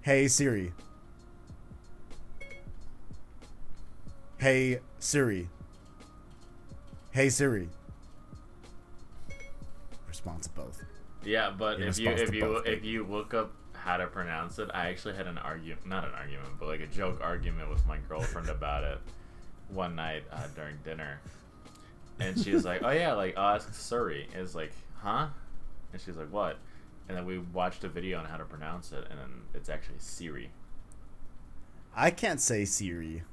Hey Siri. Hey Siri. Hey Siri. Response to both. Yeah, but In if you if you both, if you look up how to pronounce it, I actually had an argument, not an argument, but like a joke argument with my girlfriend about it one night uh, during dinner, and she was like, "Oh yeah, like I'll ask Surrey." It's like, "Huh?" And she's like, "What?" And then we watched a video on how to pronounce it, and then it's actually Siri. I can't say Siri.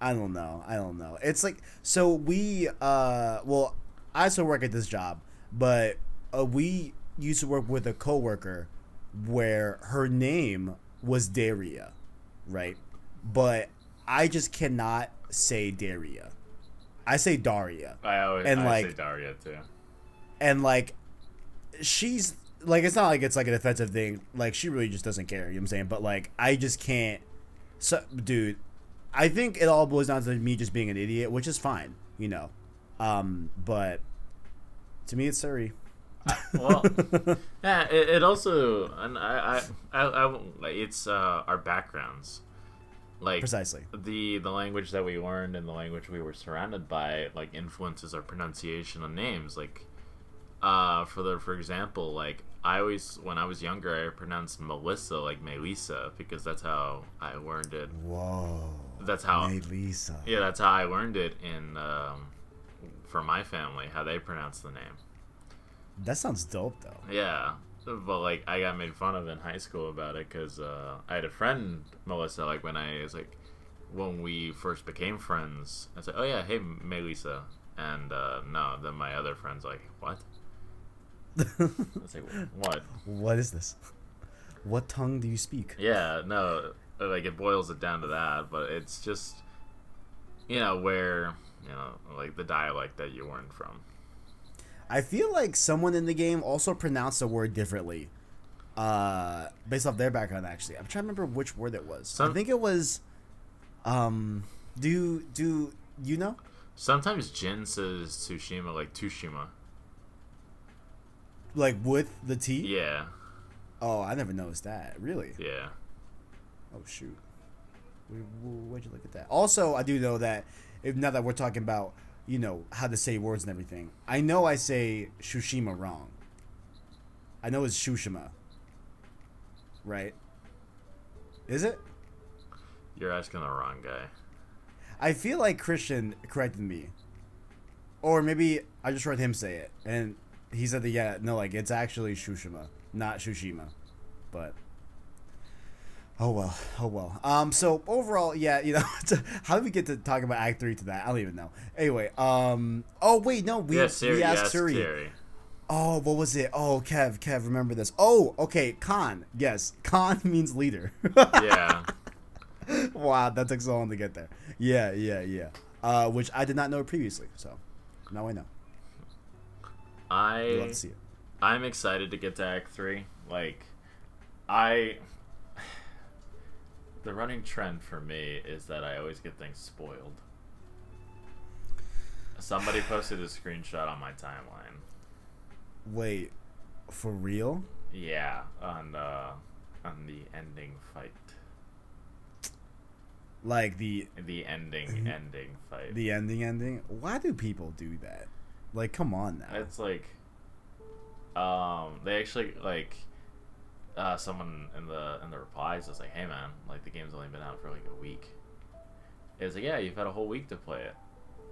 I don't know. I don't know. It's like so we uh well I still work at this job, but uh, we used to work with a coworker where her name was Daria, right? But I just cannot say Daria. I say Daria. I always And, I like- say Daria too. And like she's like it's not like it's like an offensive thing. Like she really just doesn't care, you know what I'm saying? But like I just can't so dude, I think it all boils down to me just being an idiot, which is fine, you know. Um, but to me it's Surrey. well, yeah. It, it also, and I, I, I, I like it's uh, our backgrounds, like Precisely. the the language that we learned and the language we were surrounded by, like influences our pronunciation of names. Like, uh, for the for example, like I always when I was younger, I pronounced Melissa like Melissa because that's how I learned it. Whoa. That's how, Hey Lisa. yeah, that's how I learned it in um, for my family how they pronounce the name. That sounds dope though. Yeah, but like I got made fun of in high school about it because uh, I had a friend Melissa. Like when I was like when we first became friends, I said, "Oh yeah, hey Melissa," and uh, no, then my other friends like, "What?" I was like, "What?" what is this? What tongue do you speak? Yeah, no, like it boils it down to that, but it's just you know where you know like the dialect that you learned from. I feel like someone in the game also pronounced a word differently, uh, based off their background. Actually, I'm trying to remember which word it was. I think it was, um, do do you know? Sometimes Jin says Tsushima like Tushima. Like with the T? Yeah, Oh, I never noticed that. Really? yeah. Oh shoot. Where, where'd you look at that? Also, I do know that if now that we're talking about you know how to say words and everything, I know I say Shushima wrong. I know it's Shushima. Right? Is it? You're asking the wrong guy. I feel like Christian corrected me, or maybe I just heard him say it, and he said that yeah, no, like it's actually Shushima, not Shushima, but. Oh well, oh well. Um, so overall, yeah, you know, how did we get to talk about Act Three to that? I don't even know. Anyway, um, oh wait, no, we yeah, Siri, we asked yes, Siri. Siri. Oh, what was it? Oh, Kev, Kev, remember this? Oh, okay, Khan. Yes, Khan means leader. Yeah. wow, that took so long to get there. Yeah, yeah, yeah. Uh, which I did not know previously, so now I know. I'd love to see it. I'm excited to get to Act Three. Like, I the running trend for me is that I always get things spoiled. Somebody posted a screenshot on my timeline. Wait, for real? Yeah, on uh, on the ending fight. Like the The ending ending fight. the ending ending? Why do people do that? Like, come on now. It's like, um, they actually like, uh, someone in the in the replies is like, "Hey man, like the game's only been out for like a week." It's like, yeah, you've had a whole week to play it.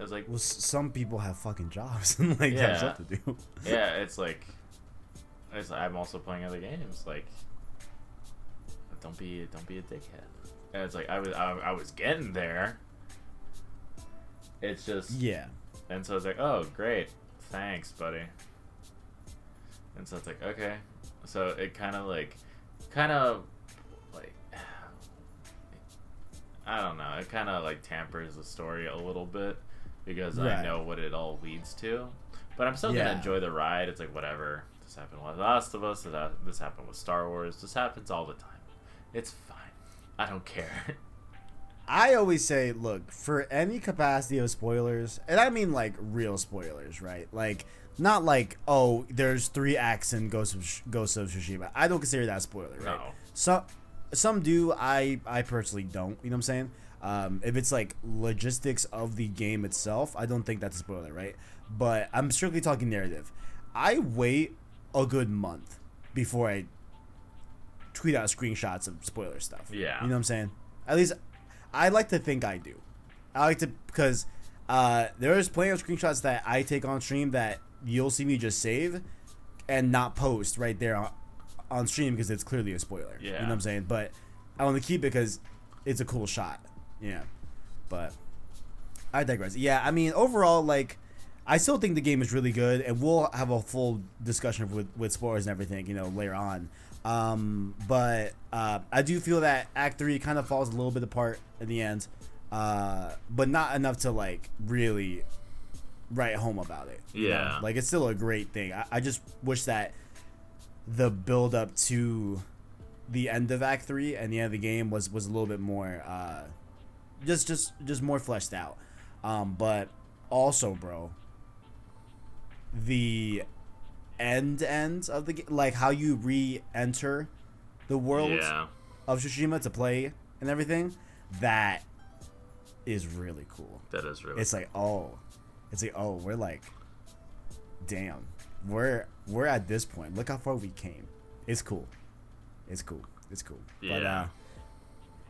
It's like, Well, s- some people have fucking jobs and like have Yeah. stuff to do. yeah, it's like, it's I'm also playing other games. Like, don't be don't be a dickhead. And it's like I was I, I was getting there. It's just yeah. And so it's like, oh, great, thanks, buddy. And so it's like, okay. So it kind of like, kind of like, I don't know. It kind of like tampers the story a little bit because I know what it all leads to. But I'm still Yeah. gonna enjoy the ride. It's like whatever. This happened with Last of Us. This happened with Star Wars. This happens all the time. It's fine. I don't care. I always say, look, for any capacity of spoilers, and I mean like real spoilers, right? Like not like oh, there's three acts in Ghost of Sh- Ghost of Tsushima. I don't consider that a spoiler, right? No. Some some do. I I personally don't. You know what I'm saying? Um, if it's like logistics of the game itself, I don't think that's a spoiler, right? But I'm strictly talking narrative. I wait a good month before I tweet out screenshots of spoiler stuff. Yeah. You know what I'm saying? At least I like to think I do. I like to because uh, there's plenty of screenshots that I take on stream that you'll see me just save and not post right there on, on stream because it's clearly a spoiler. You know Yeah. what I'm saying? But I want to keep it because it's a cool shot. Yeah. But I digress. Yeah, I mean overall, like I still think the game is really good, and we'll have a full discussion with with spoilers and everything, you know, later on. Um, but uh, I do feel that Act Three kind of falls a little bit apart in the end, uh, but not enough to like really write home about it. you know? Yeah. like it's still a great thing. I, I just wish that the build up to the end of Act Three and the end of the game was was a little bit more, uh, just just just more fleshed out. Um, but also, bro, the end end of the game, like how you re-enter the world yeah. of Tsushima to play and everything, that is really cool. That is really. It's like, oh, it's like, oh, we're like, damn, we're we're at this point. Look how far we came. It's cool. It's cool. It's cool. But uh, Yeah.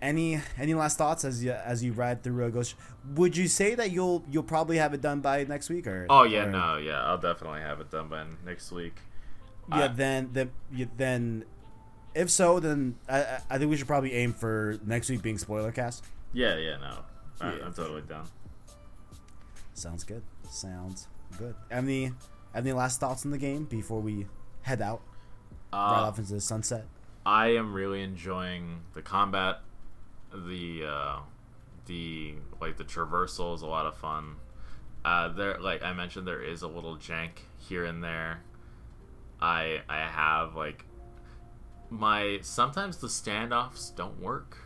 any any last thoughts as you as you ride through a Ghost? Would you say that you'll you'll probably have it done by next week or? oh yeah, or- no, yeah. I'll definitely have it done by next week. Yeah, I- then then you, then, if so, then I I- I think we should probably aim for next week being spoiler cast. Yeah, yeah, no. I, Yeah. I'm totally down. Sounds good. Sounds good. Any any last thoughts on the game before we head out right Uh, off into the sunset? I am really enjoying the combat. The uh, the like the traversal is a lot of fun. Uh, there, like I mentioned, there is a little jank here and there. I I have like my sometimes the standoffs don't work.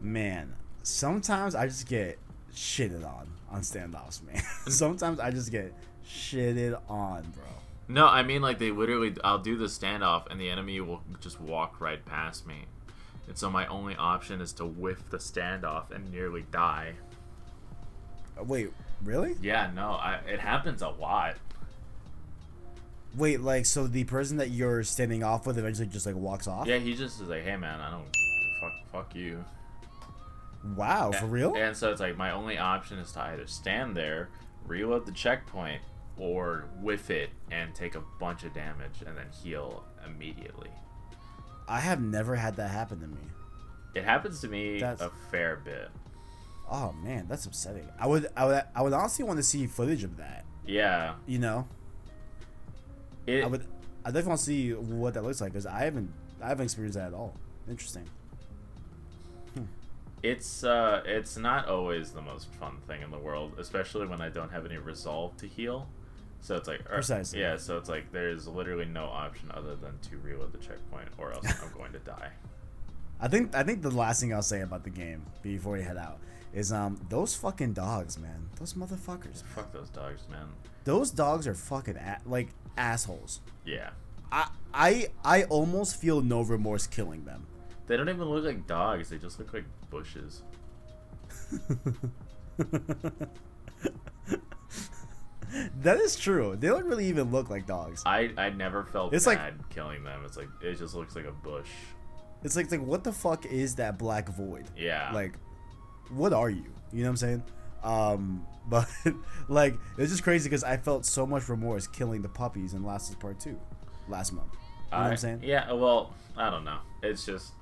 Man, sometimes I just get shitted on on standoffs, man. sometimes I just get shitted on, bro. No, I mean like they literally. I'll do the standoff, and the enemy will just walk right past me, and so my only option is to whiff the standoff and nearly die. Wait, really? Yeah, no, I, it happens a lot. Wait, like so the person that you're standing off with eventually just like walks off? Yeah, he just is like, "Hey, man, I don't fuck, fuck you." Wow, for real? And so it's like my only option is to either stand there, reload the checkpoint, or whiff it and take a bunch of damage and then heal immediately. I have never had that happen to me. It happens to me That's- a fair bit. Oh man, that's upsetting. I would I would I would honestly want to see footage of that. Yeah, You know? it. I would I definitely want to see what that looks like because I haven't I haven't experienced that at all. Interesting. It's uh, it's not always the most fun thing in the world, especially when I don't have any resolve to heal. So it's like, or- Precisely. yeah. So it's like there's literally no option other than to reload the checkpoint, or else I'm going to die. I think I think the last thing I'll say about the game before we head out is um those fucking dogs, man. Those motherfuckers. Fuck those dogs, man. Those dogs are fucking a- like assholes. Yeah, I I I almost feel no remorse killing them. They don't even look like dogs. They just look like bushes. that is true. They don't really even look like dogs. I I never felt It's like- bad killing them. It's like it just looks like a bush. It's like like what the fuck is that black void? Yeah. Like what are you? You know what I'm saying? Um but like it's just crazy because I felt so much remorse killing the puppies in Last of Part 2 last month. You know what I'm saying? Yeah. Well, I don't know. It's just.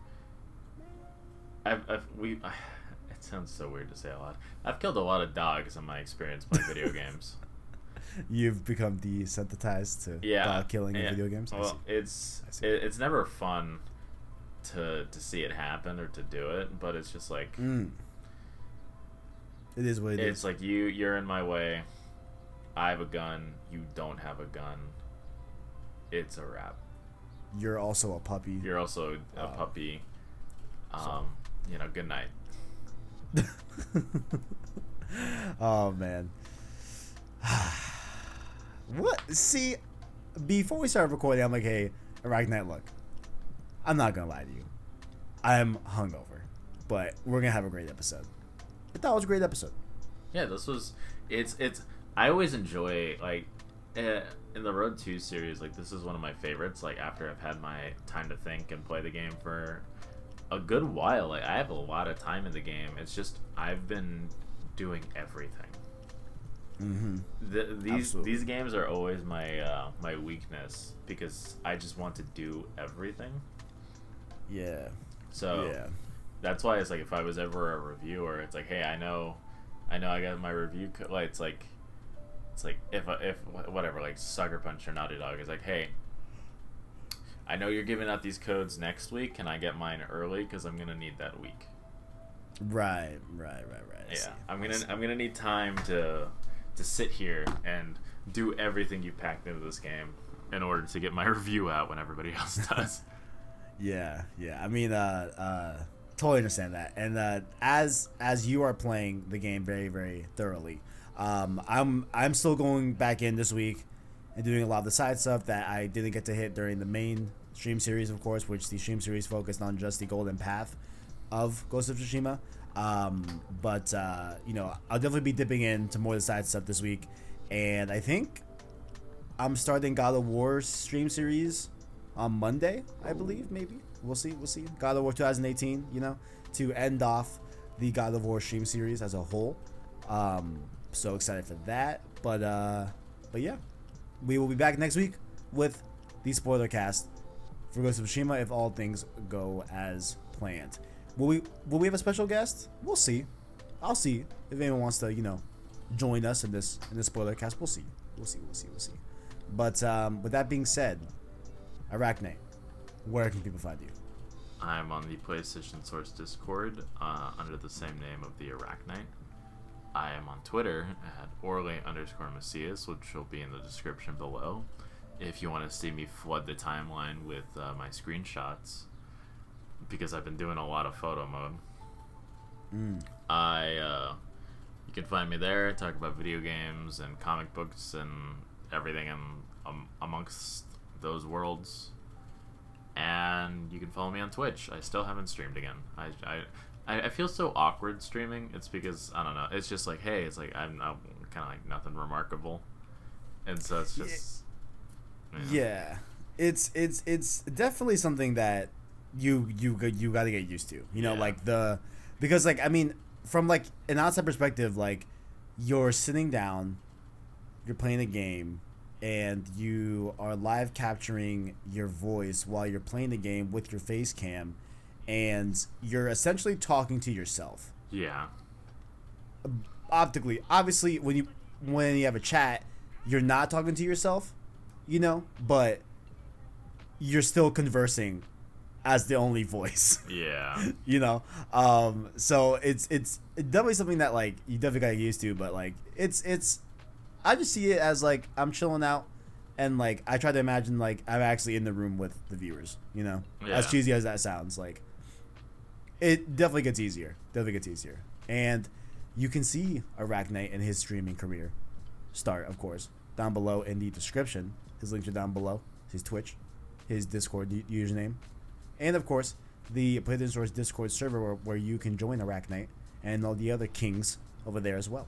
I've, I've we. it sounds so weird to say a lot. I've killed a lot of dogs in my experience playing video games. You've become desensitized to Yeah. dog killing in video games. Well, it's it, it's never fun to to see it happen or to do it, but it's just like Mm. It is what it is. it's like you you're in my way. I have a gun. You don't have a gun. It's a wrap. You're also a puppy. You're also a puppy. Um, you know, good night. oh man. what? See, before we started recording, I'm like, hey, Arachnite, look, I'm not gonna lie to you. I'm hungover, but we're gonna have a great episode. I thought it was a great episode. Yeah, this was. It's it's. I always enjoy like eh, in the Road To series. Like this is one of my favorites. Like after I've had my time to think and play the game for a good while. Like I have a lot of time in the game. It's just I've been doing everything. Mm-hmm. The, these Absolutely. these games are always my uh, my weakness because I just want to do everything. Yeah. So yeah. that's why it's like if I was ever a reviewer, it's like, hey, I know, I know, I got my review. Co- like it's like, it's like if if whatever, like Sucker Punch or Naughty Dog is like, hey, I know you're giving out these codes next week. Can I get mine early? Because I'm gonna need that week. Right. Right. Right. Right. I Yeah, see. I'm gonna. I'm gonna need time to to sit here and do everything you packed into this game in order to get my review out when everybody else does. Yeah, yeah. I mean, uh, uh, totally understand that. And uh, as as you are playing the game very, very thoroughly, um, I'm I'm still going back in this week and doing a lot of the side stuff that I didn't get to hit during the main stream series, of course, which the stream series focused on just the golden path of Ghost of Tsushima. Um, but uh, you know, I'll definitely be dipping into more of the side stuff this week, and I think I'm starting God of War stream series on Monday, I believe. Maybe we'll see. We'll see. God of War 2018. You know, to end off the God of War stream series as a whole. Um, so excited for that. But uh, but yeah, we will be back next week with the spoiler cast for Ghost of Tsushima if all things go as planned. Will we will we have a special guest? We'll see. I'll see if anyone wants to, you know, join us in this in this spoiler cast. We'll see. We'll see. We'll see. We'll see. But um, with that being said, Arachnite, where can people find you? I'm on the PlayStation Source Discord uh, under the same name of the Arachnite. I am on Twitter at Orly underscore Macias, which will be in the description below. If you want to see me flood the timeline with uh, my screenshots, because I've been doing a lot of photo mode. Mm. I uh, you can find me there. Talk about video games and comic books and everything in, um, amongst those worlds. And you can follow me on Twitch. I still haven't streamed again. I, I, I I feel so awkward streaming. It's because I don't know. It's just like hey, it's like I'm, I'm kind of like nothing remarkable, and so it's Yeah. just Yeah, it's it's it's definitely something that you you g- you got to get used to. You know, Yeah. like the because like I mean, from like an outside perspective, like you're sitting down, you're playing a game, and you are live capturing your voice while you're playing the game with your face cam, and you're essentially talking to yourself. Yeah, optically obviously when you when you have a chat you're not talking to yourself you know but you're still conversing as the only voice. Yeah, you know um so it's it's definitely something that like you definitely got to get used to but like it's it's i just see it as like i'm chilling out and like i try to imagine like i'm actually in the room with the viewers you know as cheesy as that sounds like it definitely gets easier. Definitely gets easier. And you can see arachnite and his streaming career start of course. Down below in the description his links are down below. His twitch his discord username. And of course the PlayStation Source Discord server where, where you can join Arachnite and all the other kings over there as well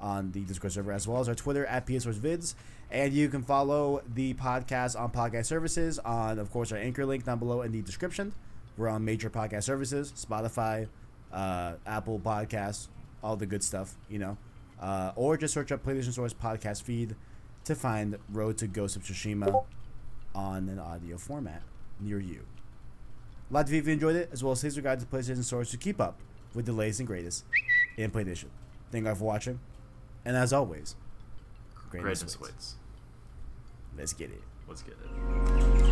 on the Discord server, as well as our Twitter at PS Source Vids. And you can follow the podcast on podcast services on, of course, our anchor link down below in the description. We're on major podcast services Spotify, uh, Apple Podcasts, all the good stuff, you know. Uh, or just search up PlayStation Source podcast feed to find Road to Ghost of Tsushima on an audio format near you. A lot of you if you enjoyed it, as well as his regard to PlayStation Source to keep up with the latest and greatest in PlayStation. Thank God for watching, and as always, greatness, greatness waits. waits. Let's get it. Let's get it.